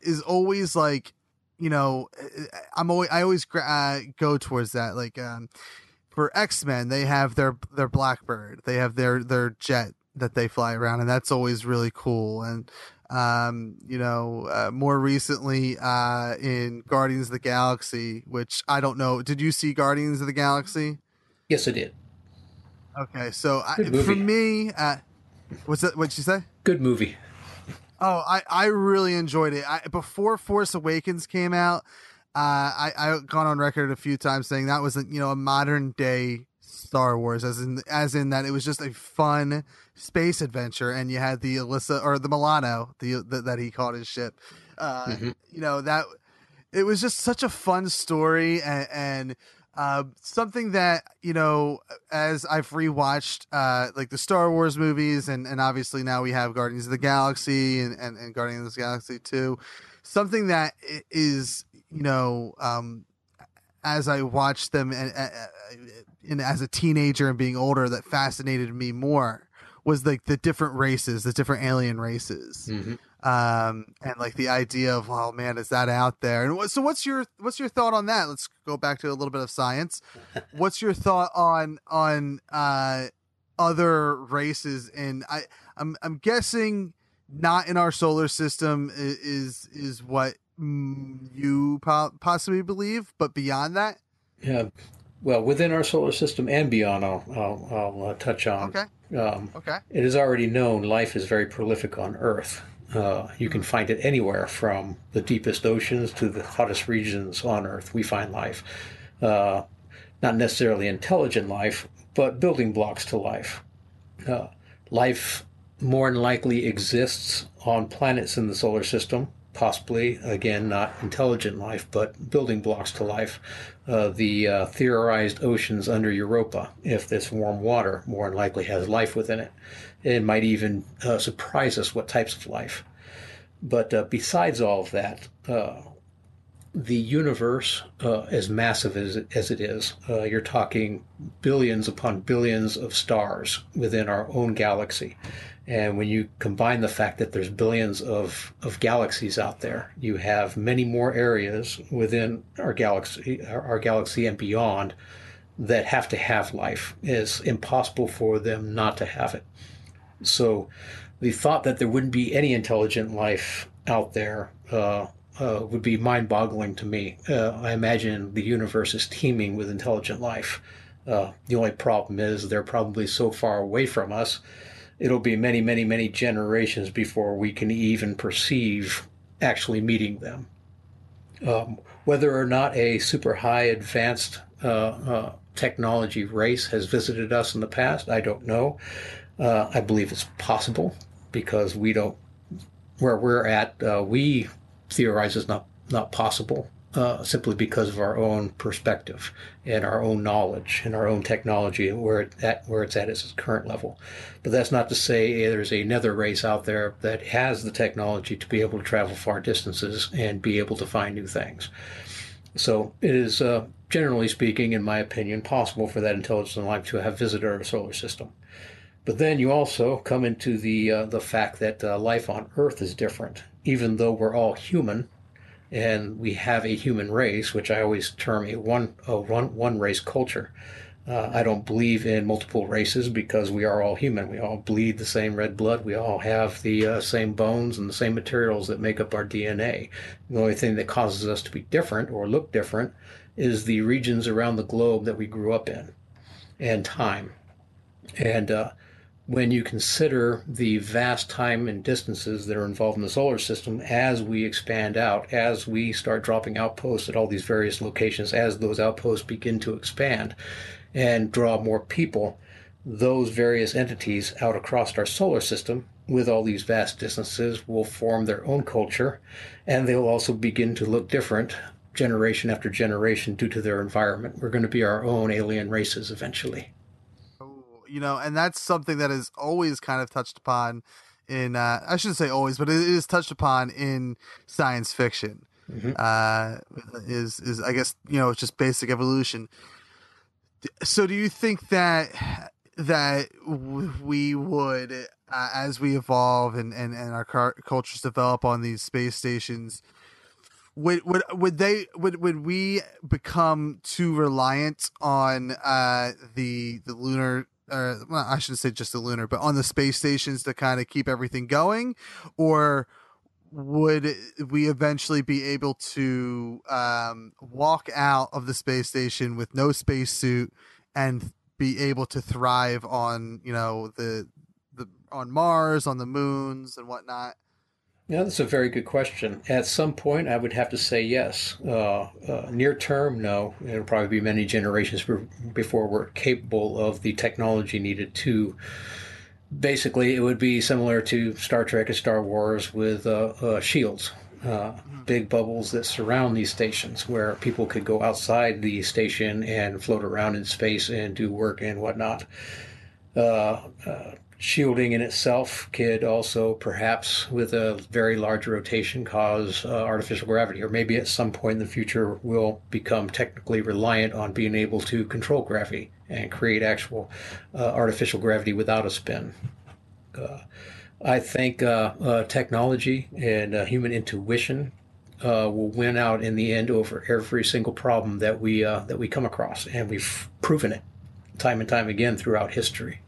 Speaker 1: is always like you know I'm always I always uh, go towards that like um for X-Men they have their their Blackbird they have their their jet that they fly around and that's always really cool and um you know uh, more recently uh in Guardians of the Galaxy which I don't know did you see Guardians of the Galaxy
Speaker 3: yes, I did.
Speaker 1: okay so I, for me uh what's that what'd you say
Speaker 3: Good movie.
Speaker 1: Oh, I, I really enjoyed it. I, before Force Awakens came out, uh, I I gone on record a few times saying that was a, you know a modern day Star Wars, as in as in that it was just a fun space adventure, and you had the Alyssa or the Milano, the, the that he called his ship. Uh, You know that it was just such a fun story and, and uh, something that you know as I've rewatched uh, like the Star Wars movies and, and obviously now we have Guardians of the Galaxy and, and, and Guardians of the Galaxy 2 something that is you know um, as I watched them and, uh, and as a teenager and being older that fascinated me more was like the different races the different alien races. Um and like the idea of oh man is that out there? And what, so what's your what's your thought on that? Let's go back to a little bit of science. What's your thought on on uh other races and i i'm i'm guessing not in our solar system is is what you po- possibly believe but beyond that?
Speaker 3: Yeah. Well, within our solar system and beyond, I'll, I'll, I'll uh, touch on.
Speaker 1: Okay.
Speaker 3: Um,
Speaker 1: okay
Speaker 3: It is already known life is very prolific on Earth. Uh, you can find it anywhere from the deepest oceans to the hottest regions on Earth. We find life. Uh, not necessarily intelligent life, but building blocks to life. Uh, life more than likely exists on planets in the solar system. Possibly, again, not intelligent life, but building blocks to life. Uh, the uh, theorized oceans under Europa, if this warm water more than likely has life within it. It might even uh, surprise us what types of life. But uh, besides all of that, uh, the universe, uh, as massive as it, as it is, you're talking billions upon billions of stars within our own galaxy. And when you combine the fact that there's billions of, of galaxies out there, you have many more areas within our galaxy, our, our galaxy and beyond that have to have life. It's impossible for them not to have it. So the thought that there wouldn't be any intelligent life out there uh, uh, would be mind boggling to me. Uh, I imagine the universe is teeming with intelligent life. Uh, the only problem is they're probably so far away from us, it'll be many, many, many generations before we can even perceive actually meeting them. Um, whether or not a super high advanced uh, uh, technology race has visited us in the past, I don't know. Uh, I believe it's possible because we don't, where we're at, uh, we theorize is not, not possible. Uh, simply because of our own perspective and our own knowledge and our own technology and where it at where it's at its current level. But that's not to say there's another race out there that has the technology to be able to travel far distances and be able to find new things. So it is, uh, generally speaking, in my opinion, possible for that intelligent life to have visited our solar system. But then you also come into the uh, the fact that uh, life on Earth is different, even though we're all human, and we have a human race, which I always term a one a one one race culture. Uh, I don't believe in multiple races because we are all human. We all bleed the same red blood. We all have the uh, same bones and the same materials that make up our DNA. The only thing that causes us to be different or look different is the regions around the globe that we grew up in and time. And uh, when you consider the vast time and distances that are involved in the solar system as we expand out, as we start dropping outposts at all these various locations, as those outposts begin to expand and draw more people, those various entities out across our solar system with all these vast distances will form their own culture and they'll also begin to look different generation after generation due to their environment. We're going to be our own alien races eventually.
Speaker 1: You know, and that's something that is always kind of touched upon in uh, I shouldn't say always, but it is touched upon in science fiction. Uh, is is I guess you know it's just basic evolution. So do you think that that we would uh, as we evolve and and, and our car- cultures develop on these space stations would would would they would would we become too reliant on uh the the lunar uh, well, I shouldn't say just the lunar, but on the space stations to kind of keep everything going, or would we eventually be able to um, walk out of the space station with no spacesuit and be able to thrive on you know the the on Mars, on the moons, and whatnot?
Speaker 3: Yeah, that's a very good question. At some point, I would have to say yes. Uh, uh, near term, no. It'll probably be many generations before we're capable of the technology needed to. Basically, it would be similar to Star Trek and Star Wars with uh, uh, shields, uh, big bubbles that surround these stations where people could go outside the station and float around in space and do work and whatnot. Uh, uh, shielding in itself could also perhaps with a very large rotation cause uh, artificial gravity or maybe at some point in the future we'll become technically reliant on being able to control gravity and create actual uh, artificial gravity without a spin uh, i think uh, uh, technology and uh, human intuition uh, will win out in the end over every single problem that we uh, that we come across, and we've proven it time and time again throughout history.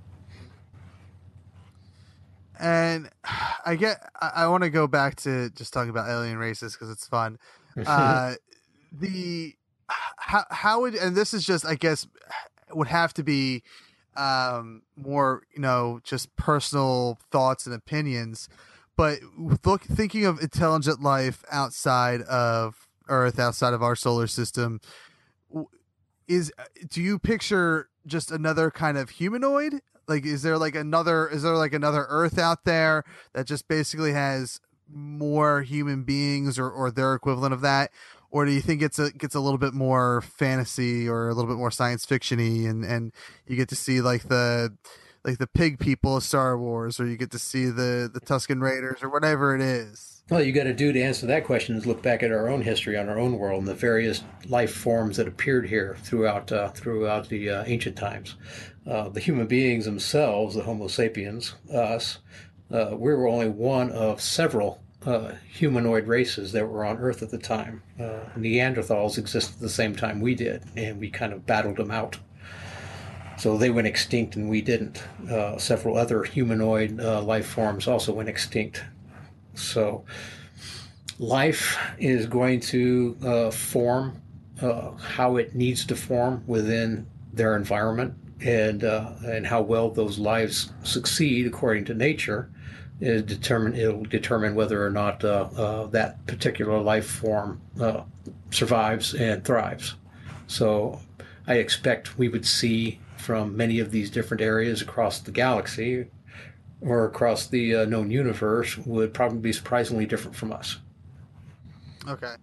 Speaker 1: And I get I, I want to go back to just talking about alien races because it's fun. Uh, the how how would and this is just I guess would have to be um more you know just personal thoughts and opinions but look thinking of intelligent life outside of earth outside of our solar system is do you picture just another kind of humanoid like is there like another is there like another earth out there that just basically has more human beings or, or their equivalent of that or do you think it's a gets a little bit more fantasy or a little bit more science fictiony and and you get to see like the like the pig people of Star Wars or you get to see the the Tusken Raiders or whatever it is
Speaker 3: All you got to do to answer that question is look back at our own history on our own world and the various life forms that appeared here throughout uh, throughout the uh, ancient times. Uh, the human beings themselves, the Homo sapiens, us, uh, we were only one of several uh, humanoid races that were on Earth at the time. Uh, Neanderthals existed at the same time we did, and we kind of battled them out. So they went extinct and we didn't. Uh, several other humanoid life forms also went extinct. So life is going to form how it needs to form within their environment, and uh, and how well those lives succeed according to nature is determine. It'll determine whether or not uh, uh, that particular life form uh, survives and thrives. So I expect we would see from many of these different areas across the galaxy or across the uh, known universe would probably be surprisingly different from us.
Speaker 1: Okay.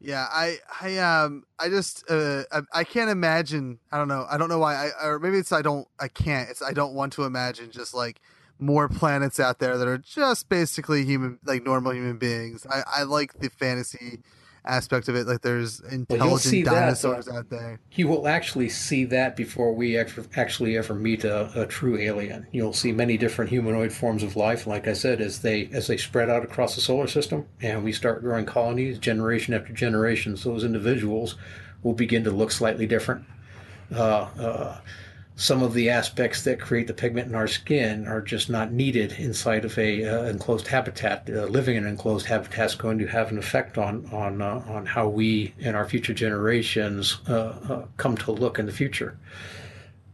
Speaker 1: Yeah, I, I, um, I just, uh, I, I can't imagine. I don't know. I don't know why. I, or maybe it's I don't. I can't. It's I don't want to imagine just like more planets out there that are just basically human, like normal human beings. I, I like the fantasy aspect of it. Like there's intelligent
Speaker 3: that,
Speaker 1: dinosaurs
Speaker 3: uh,
Speaker 1: out there.
Speaker 3: You will actually see that before we actually ever meet a, a true alien. You'll see many different humanoid forms of life. Like I said, as they as they spread out across the solar system, and we start growing colonies, generation after generation, so those individuals will begin to look slightly different. Uh, uh, some of the aspects that create the pigment in our skin are just not needed inside of a uh, enclosed habitat. Uh, living in an enclosed habitat is going to have an effect on on uh, on how we and our future generations uh, uh, come to look in the future.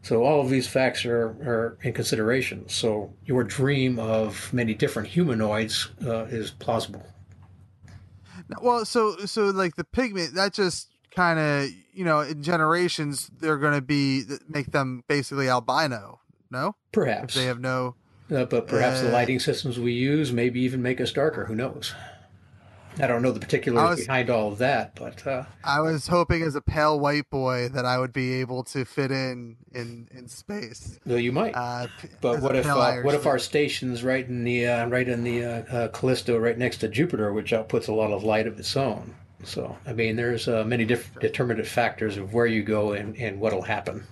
Speaker 3: So all of these facts are, are in consideration. So your dream of many different humanoids uh, is plausible.
Speaker 1: Well, so so like the pigment that just kind of you know in generations they're going to be make them basically albino. No,
Speaker 3: Perhaps
Speaker 1: they have no.
Speaker 3: Uh, but perhaps the
Speaker 1: Uh,
Speaker 3: lighting systems we use maybe even make us darker. Who knows? I don't know the particulars
Speaker 1: was-
Speaker 3: behind all of that, but uh,
Speaker 1: I was hoping as a pale white boy that I would be able to fit in in in space.
Speaker 3: well, you might.
Speaker 1: Uh,
Speaker 3: but what if uh, what if our station's right in the uh, right in the uh, uh, Callisto, right next to Jupiter, which outputs a lot of light of its own? So I mean, there's uh, many different determinative factors of where you go and, and what'll happen.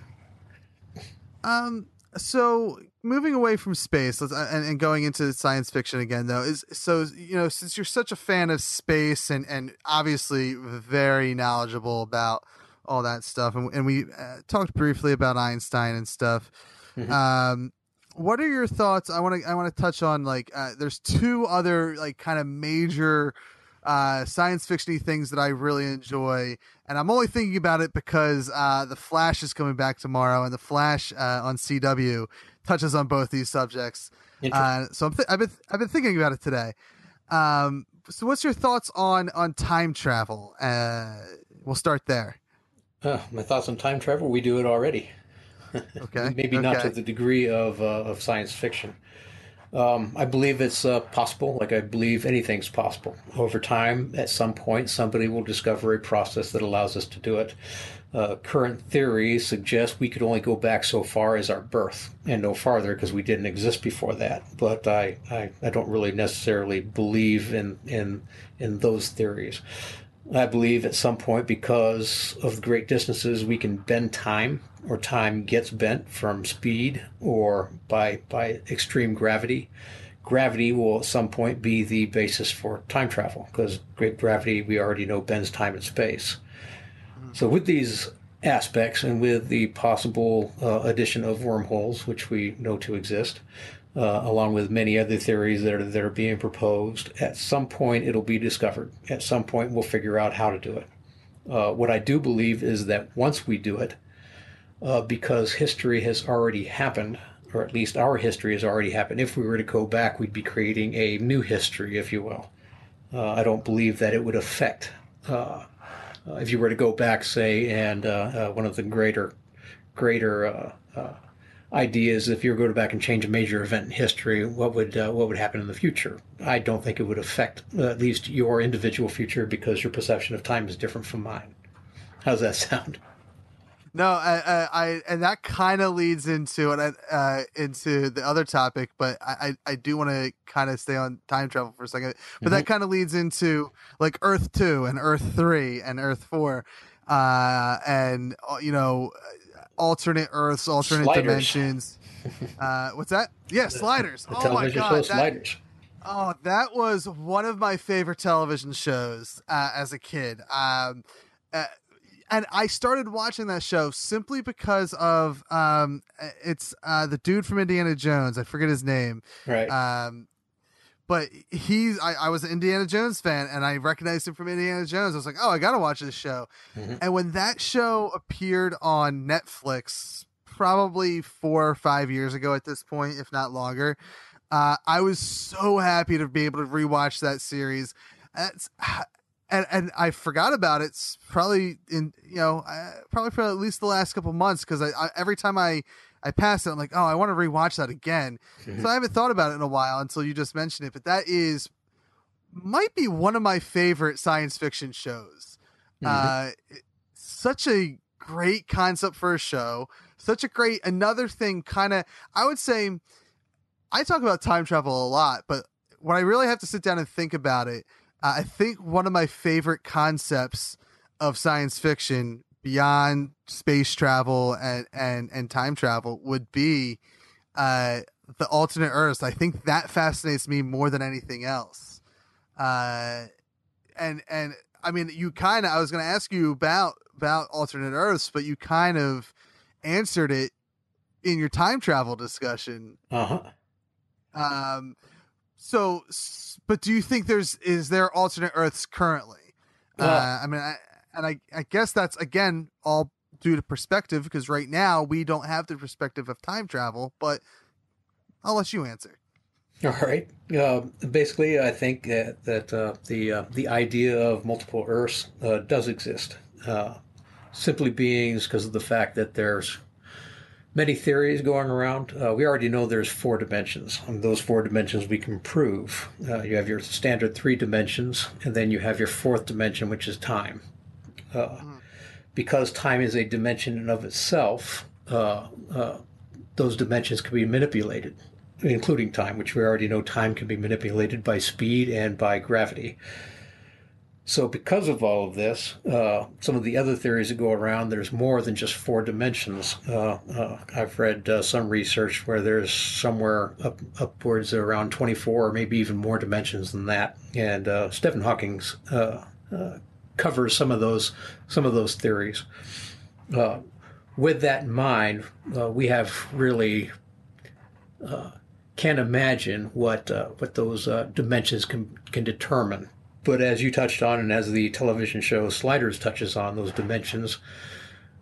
Speaker 1: Um. So moving away from space uh, and, and going into science fiction again, though, is so you know since you're such a fan of space and and obviously very knowledgeable about all that stuff, and, and we uh, talked briefly about Einstein and stuff. Um, what are your thoughts? I want to I want to touch on like uh, there's two other like kind of major uh, science fictiony things that I really enjoy, and I'm only thinking about it because uh, the Flash is coming back tomorrow, and the Flash uh, on CW touches on both these subjects. Uh, so I'm th- I've been I've been thinking about it today. Um, so what's your thoughts on on time travel? Uh, we'll start there.
Speaker 3: Uh, my thoughts on time travel: we do it already.
Speaker 1: Okay,
Speaker 3: maybe not to the degree of uh, of science fiction. Um, I believe it's uh, possible. Like I believe anything's possible. Over time, at some point, somebody will discover a process that allows us to do it. Uh, current theories suggest we could only go back so far as our birth and no farther because we didn't exist before that. But I, I, I don't really necessarily believe in, in, in those theories. I believe at some point, because of great distances, we can bend time, or time gets bent from speed or by by extreme gravity. Gravity will at some point be the basis for time travel, because great gravity we already know bends time and space. So with these aspects, and with the possible uh, addition of wormholes, which we know to exist, uh, along with many other theories that are that are being proposed. At some point, it'll be discovered. At some point, we'll figure out how to do it. Uh, what I do believe is that once we do it, uh, because history has already happened, or at least our history has already happened. If we were to go back, we'd be creating a new history, if you will. Uh, I don't believe that it would affect. Uh, uh, if you were to go back, say, and uh, uh, one of the greater, greater ideas, if you were to go back and change a major event in history, what would what would happen in the future? I don't think it would affect at least your individual future because your perception of time is different from mine. How's that sound?
Speaker 1: No, I, I, I and that kind of leads into it uh, into the other topic, but I, I, I do want to kind of stay on time travel for a second. But that kind of leads into like Earth two and Earth three and Earth four, uh, and uh, you know, alternate Earths, alternate
Speaker 3: Sliders.
Speaker 1: dimensions. Uh, what's that? Yeah, sliders.
Speaker 3: The
Speaker 1: oh my god, that-
Speaker 3: Sliders.
Speaker 1: Oh, that was one of my favorite television shows uh, as a kid. Um, uh, and I started watching that show simply because of um, it's uh, the dude from Indiana Jones. I forget his name.
Speaker 3: Right.
Speaker 1: Um, but he's I, I was an Indiana Jones fan and I recognized him from Indiana Jones. I was like, oh, I gotta watch this show. And when that show appeared on Netflix, probably four or five years ago at this point, if not longer, uh, I was so happy to be able to rewatch that series. That's and and I forgot about it probably in you know uh, probably for at least the last couple months because I, I every time I I pass it I'm like oh I want to rewatch that again so I haven't thought about it in a while until you just mentioned it but that is might be one of my favorite science fiction shows Uh, such a great concept for a show. Such a great another thing. Kind of, I would say, I talk about time travel a lot, but when I really have to sit down and think about it, I think one of my favorite concepts of science fiction beyond space travel and and and time travel would be uh the alternate earths. I think that fascinates me more than anything else. Uh and and i mean you kind of i was going to ask you about about alternate earths but you kind of answered it in your time travel discussion.
Speaker 3: Uh huh.
Speaker 1: um so but do you think there's is there alternate earths currently uh i mean I, and i i guess that's again all due to perspective because right now we don't have the perspective of time travel but i'll let you answer
Speaker 3: All right. Uh, basically, I think that, that uh, the uh, the idea of multiple Earths uh, does exist. Uh, simply being because of the fact that there's many theories going around. Uh, we already know there's four dimensions. And those four dimensions we can prove. Uh, you have your standard three dimensions, and then you have your fourth dimension, which is time. Uh, Because time is a dimension in of itself, uh, uh, those dimensions can be manipulated including time, which we already know time can be manipulated by speed and by gravity. So, because of all of this, uh, some of the other theories that go around, there's more than just four dimensions. Uh, uh, I've read uh, some research where there's somewhere up, upwards around 24 or maybe even more dimensions than that. And uh, Stephen Hawking's uh, covers some of those some of those theories. With that in mind, we have really can't imagine what what those dimensions can can determine. But as you touched on, and as the television show Sliders touches on, those dimensions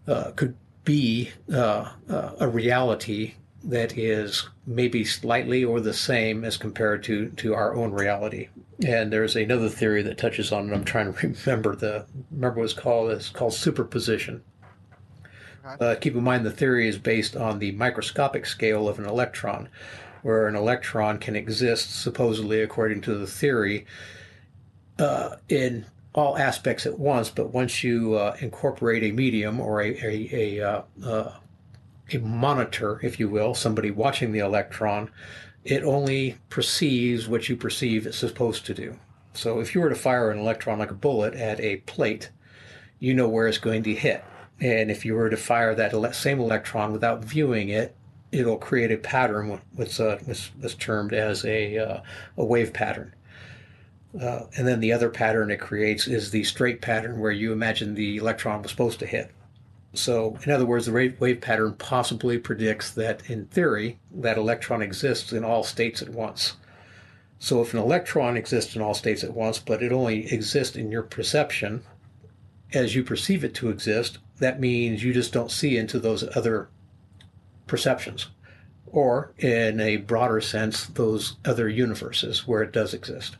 Speaker 3: uh, could be uh, uh, a reality that is maybe slightly or the same as compared to to our own reality. And there's another theory that touches on, and I'm trying to remember the remember what it's called. It's called superposition. Uh, keep in mind the theory is based on the microscopic scale of an electron, where an electron can exist, supposedly according to the theory, uh, in all aspects at once. But once you uh, incorporate a medium or a a a, uh, uh, a monitor, if you will, somebody watching the electron, it only perceives what you perceive it's supposed to do. So if you were to fire an electron like a bullet at a plate, you know where it's going to hit. And if you were to fire that ele- same electron without viewing it, it'll create a pattern, wh- what's, uh, what's, what's termed as a, uh, a wave pattern. Uh, and then the other pattern it creates is the straight pattern where you imagine the electron was supposed to hit. So, in other words, the wave, wave pattern possibly predicts that, in theory, that electron exists in all states at once. So, if an electron exists in all states at once, but it only exists in your perception, as you perceive it to exist, that means you just don't see into those other perceptions. Or, in a broader sense, those other universes where it does exist.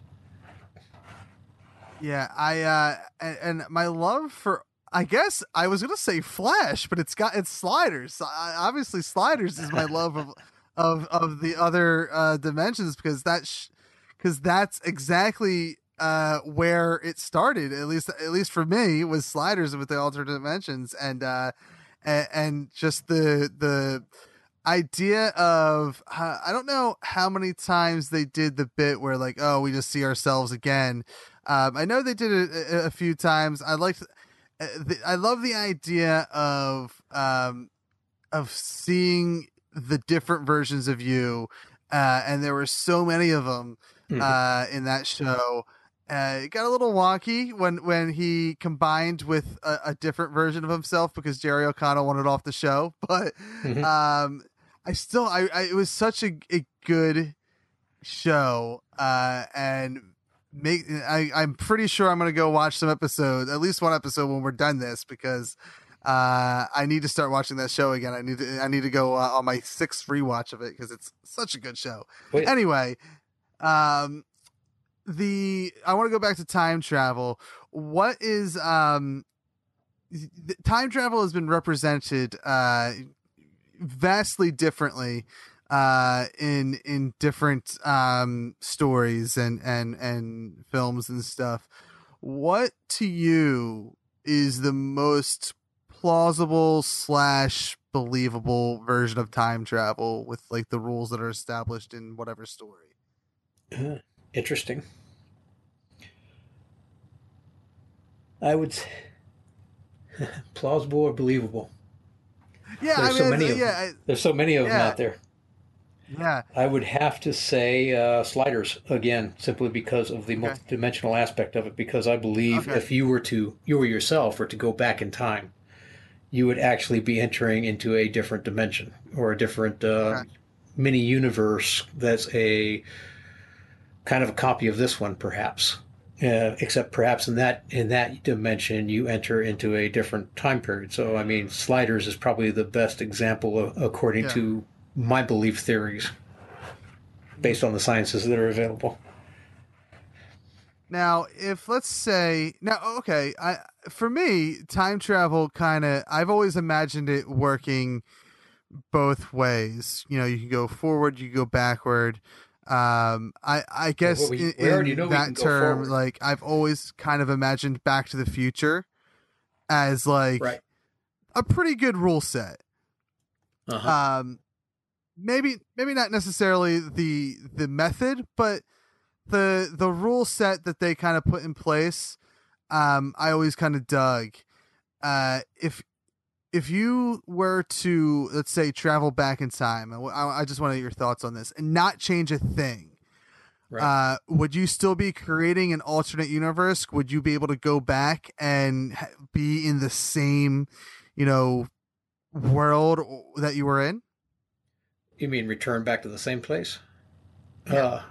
Speaker 1: Yeah, I uh and, and my love for I guess I was gonna say Flash, but it's got it's Sliders. I, obviously, Sliders is my love of of of the other uh, dimensions because that because that's exactly uh where it started. At least at least for me was Sliders with the alternate dimensions and uh and, and just the the idea of uh, I don't know how many times they did the bit where like oh we just see ourselves again. Um, I know they did it a, a few times. I like I love the idea of um of seeing the different versions of you, uh, and there were so many of them uh, in that show. Uh, it got a little wonky when when he combined with a, a different version of himself because Jerry O'Connell wanted off the show. But um, I still, I, I it was such a, a good show, uh, and make I, I'm pretty sure I'm gonna go watch some episodes, at least one episode when we're done this because uh, I need to start watching that show again. I need to I need to go uh, on my sixth rewatch of it because it's such a good show.
Speaker 3: Wait.
Speaker 1: Anyway, um, the I want to go back to time travel. What is um, time travel has been represented uh vastly differently uh in in different um stories and and and films and stuff what to you is the most plausible slash believable version of time travel with like the rules that are established in whatever story.
Speaker 3: Interesting. I would say plausible or believable.
Speaker 1: Yeah,
Speaker 3: There's
Speaker 1: I
Speaker 3: so many of
Speaker 1: yeah,
Speaker 3: them. There's so many of them out there.
Speaker 1: Yeah,
Speaker 3: I would have to say uh, sliders again, simply because of the multidimensional aspect of it. Because I believe
Speaker 1: Okay.
Speaker 3: if you were to, you were yourself, were to go back in time, you would actually be entering into a different dimension or a different uh,
Speaker 1: Okay.
Speaker 3: mini universe that's a kind of a copy of this one, perhaps. Uh, except perhaps in that in that dimension you enter into a different time period. So I mean, sliders is probably the best example of, according
Speaker 1: Yeah.
Speaker 3: to my belief theories, based on the sciences that are available.
Speaker 1: Now, if let's say now, okay, I for me, time travel kind of I've always imagined it working both ways. You know, you can go forward, you can go backward. Um, I I guess
Speaker 3: well, we-
Speaker 1: in,
Speaker 3: we already
Speaker 1: in
Speaker 3: know
Speaker 1: that term,
Speaker 3: forward.
Speaker 1: like I've always kind of imagined Back to the Future as like
Speaker 3: Right.
Speaker 1: a pretty good rule set.
Speaker 3: Uh-huh.
Speaker 1: Um, maybe maybe not necessarily the the method, but the the rule set that they kind of put in place. Um, I always kind of dug. Uh, if if you were to let's say travel back in time, I, I just want to get your thoughts on this and not change a thing.
Speaker 3: Right.
Speaker 1: Uh, would you still be creating an alternate universe? Would you be able to go back and be in the same, you know, world that you were in?
Speaker 3: You mean return back to the same place? Uh,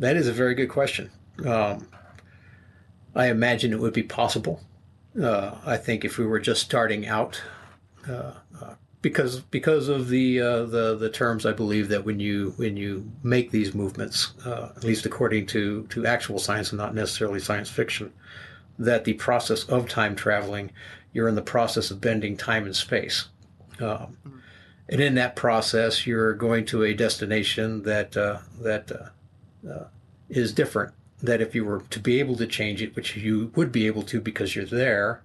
Speaker 3: that is a very good question. Um, I imagine it would be possible. Uh, I think if we were just starting out, because because of the uh, the the terms, I believe that when you when you make these movements, uh, at least according to to actual science and not necessarily science fiction, that the process of time traveling, you're in the process of bending time and space. Um, and in that process, you're going to a destination that uh, that uh, uh, is different. That if you were to be able to change it, which you would be able to because you're there,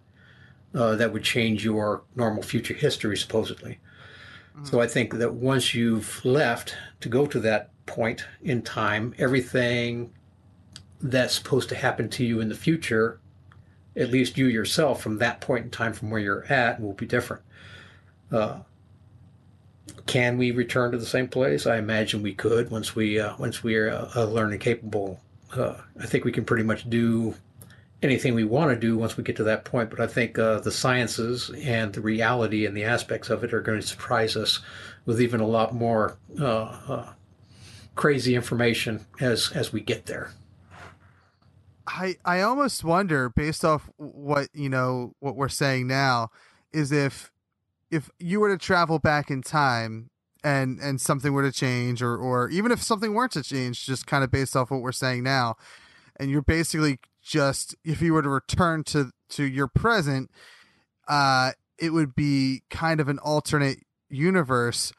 Speaker 3: uh, that would change your normal future history supposedly. So I think that once you've left to go to that point in time, everything that's supposed to happen to you in the future, at least you yourself from that point in time from where you're at, will be different. Uh, can we return to the same place? I imagine we could once we uh, once we are uh, uh, learning capable. Uh, I think we can pretty much do anything we want to do once we get to that point. But I think uh, the sciences and the reality and the aspects of it are going to surprise us with even a lot more uh, uh, crazy information as as we get there.
Speaker 1: I I almost wonder, based off what you know, what we're saying now, is if if you were to travel back in time and and something were to change, or or even if something weren't to change, just kind of based off what we're saying now, and you're basically just if you were to return to to your present, uh, it would be kind of an alternate universe.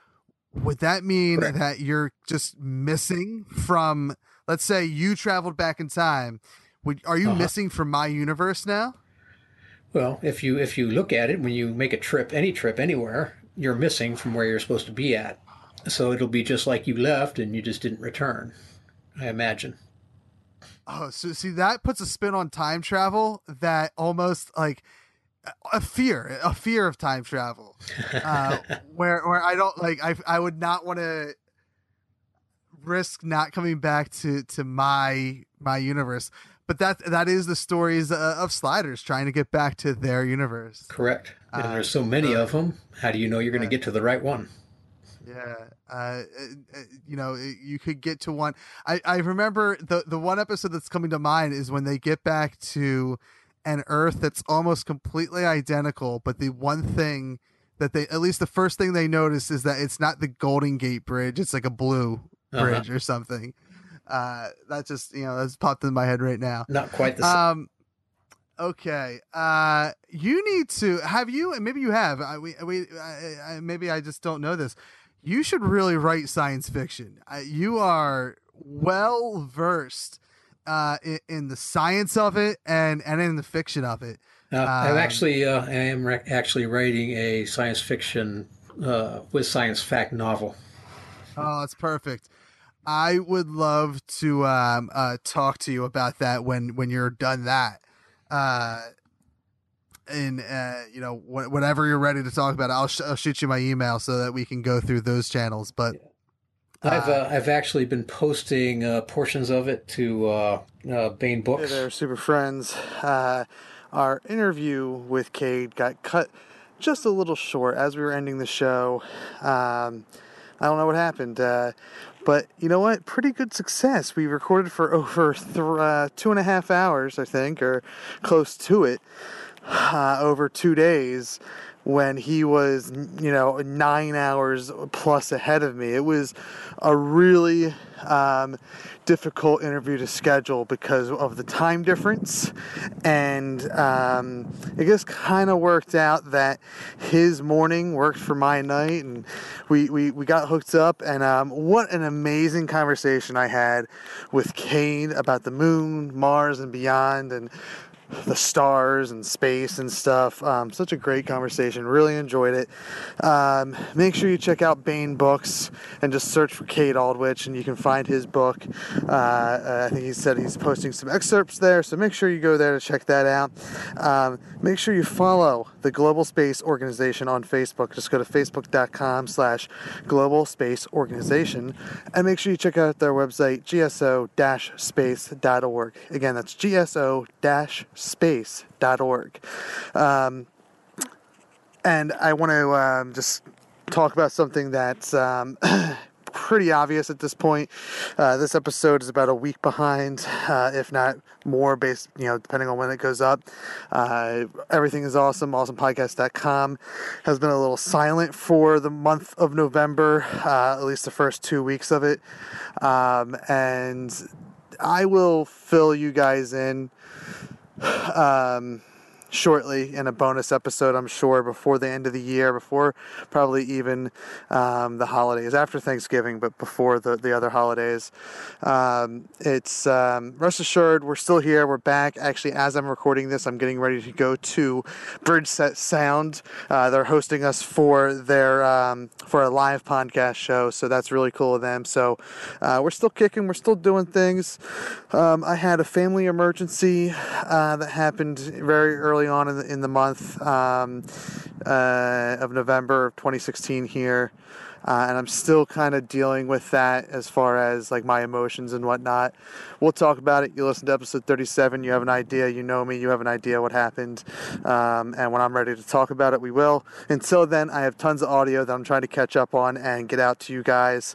Speaker 1: Would that mean
Speaker 3: Correct.
Speaker 1: that you're just missing from? Let's say you traveled back in time. Would, are you
Speaker 3: Uh-huh.
Speaker 1: missing from my universe now?
Speaker 3: Well, if you if you look at it when you make a trip, any trip anywhere, you're missing from where you're supposed to be at. So it'll be just like you left and you just didn't return. I imagine.
Speaker 1: Oh, so see that puts a spin on time travel that almost like a fear, a fear of time travel, uh, where where I don't like I I would not want to risk not coming back to to my my universe. But that that is the stories uh, of sliders trying to get back to their universe.
Speaker 3: Correct. And
Speaker 1: Uh,
Speaker 3: there's so many of them. How do you know you're going to get to the right one?
Speaker 1: Yeah, uh, uh, you know, you could get to one. I, I remember the the one episode that's coming to mind is when they get back to an Earth that's almost completely identical, but the one thing that they, at least the first thing they notice is that it's not the Golden Gate Bridge; it's like a blue
Speaker 3: Uh-huh.
Speaker 1: bridge or something. Uh, that just you know that's popped in my head right now.
Speaker 3: Not quite the same.
Speaker 1: Um, okay. Uh, you need to have you, and maybe you have. I, we, we, I, I, maybe I just don't know this. You should really write science fiction. Uh, you are well versed uh, in, in the science of it and and in the fiction of it.
Speaker 3: Uh, I'm
Speaker 1: Um,
Speaker 3: actually uh, I am re- actually writing a science fiction uh, with science fact novel.
Speaker 1: Oh, that's perfect. I would love to um, uh, talk to you about that when when you're done that. Uh, and uh, you know, wh- whenever you're ready to talk about it, I'll, sh- I'll shoot you my email so that we can go through those channels. But
Speaker 3: I've uh, I've actually been posting uh, portions of it to uh, uh, Bain
Speaker 1: Hey
Speaker 3: Books.
Speaker 1: there, super friends. Uh, our interview with Cade got cut just a little short as we were ending the show. Um, I don't know what happened, uh, but you know what? Pretty good success. We recorded for over th- uh, two and a half hours, I think, or close to it, uh, over two days. When he was, you know, nine hours plus ahead of me, it was a really um, difficult interview to schedule because of the time difference. And um, it just kind of worked out that his morning worked for my night, and we, we, we got hooked up. And um, what an amazing conversation I had with Kane about the moon, Mars, and beyond. And the stars and space and stuff. Um, such a great conversation. Really enjoyed it. Um, make sure you check out Baen Books and just search for Cade Aldrich, and you can find his book. Uh, I think he said he's posting some excerpts there, so make sure you go there to check that out. Um, make sure you follow the Global Space Organization on Facebook. Just go to facebook.com slash Global Space Organization, and make sure you check out their website, gso-space.org. Again, that's gso-space.org. Um, and I want to um, just talk about something that's um, pretty obvious at this point. Uh, this episode is about a week behind, uh, if not more, based you know depending on when it goes up. Uh, everything is awesome. AwesomePodcast.com has been a little silent for the month of November, uh, at least the first two weeks of it, um, and I will fill you guys in. Um, shortly in a bonus episode, I'm sure, before the end of the year, before probably even um, the holidays, after Thanksgiving, but before the, the other holidays. Um, it's um, rest assured, we're still here, we're back. Actually, as I'm recording this, I'm getting ready to go to Bridge Set Sound. Uh, they're hosting us for their um, for a live podcast show, so that's really cool of them. So uh, we're still kicking, we're still doing things. Um, I had a family emergency uh, that happened very early on in the, in the month um, uh, of November of 2016 here. Uh, and I'm still kind of dealing with that as far as like my emotions and whatnot. We'll talk about it. You listen to episode 37. You have an idea. You know me. You have an idea what happened. Um, and when I'm ready to talk about it, we will. Until then, I have tons of audio that I'm trying to catch up on and get out to you guys.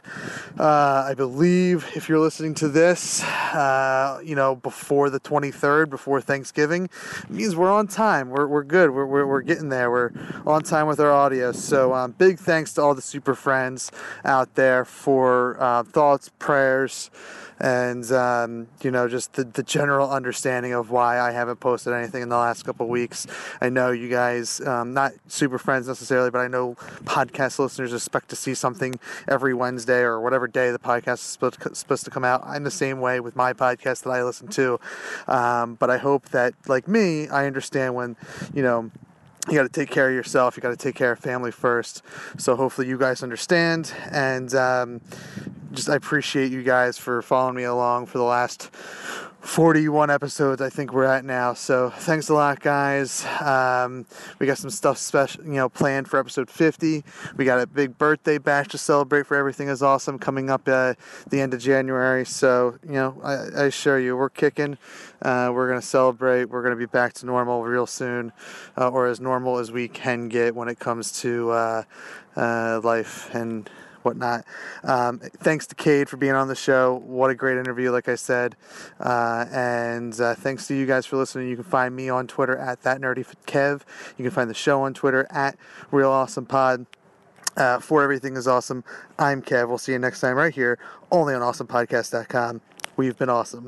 Speaker 1: Uh, I believe if you're listening to this, uh, you know, before the 23rd, before Thanksgiving, means we're on time. We're, we're good. We're, we're, we're getting there. We're on time with our audio. So um, big thanks to all the super friends out there for uh, thoughts, prayers, and um, you know just the, the general understanding of why I haven't posted anything in the last couple weeks. I know you guys, um, not super friends necessarily, but I know podcast listeners expect to see something every Wednesday or whatever day the podcast is supposed to, supposed to come out. I'm the same way with my podcast that I listen to, um, but I hope that like me, I understand when you know you got to take care of yourself. You got to take care of family first. So hopefully you guys understand, and um, just I appreciate you guys for following me along for the last 41 episodes. I think we're at now. So thanks a lot, guys. Um, we got some stuff special, you know, planned for episode 50. We got a big birthday bash to celebrate for everything is awesome coming up uh, the end of January. So you know, I, I assure you, we're kicking. Uh, we're gonna celebrate. We're gonna be back to normal real soon, uh, or as normal as we can get when it comes to uh, uh, life and whatnot. Um, thanks to Cade for being on the show. What a great interview, like I said. Uh, and uh, thanks to you guys for listening. You can find me on Twitter at that nerdy Kev. You can find the show on Twitter at Real Awesome Pod. Uh, for everything is awesome. I'm Kev. We'll see you next time right here, only on AwesomePodcast.com. We've been awesome.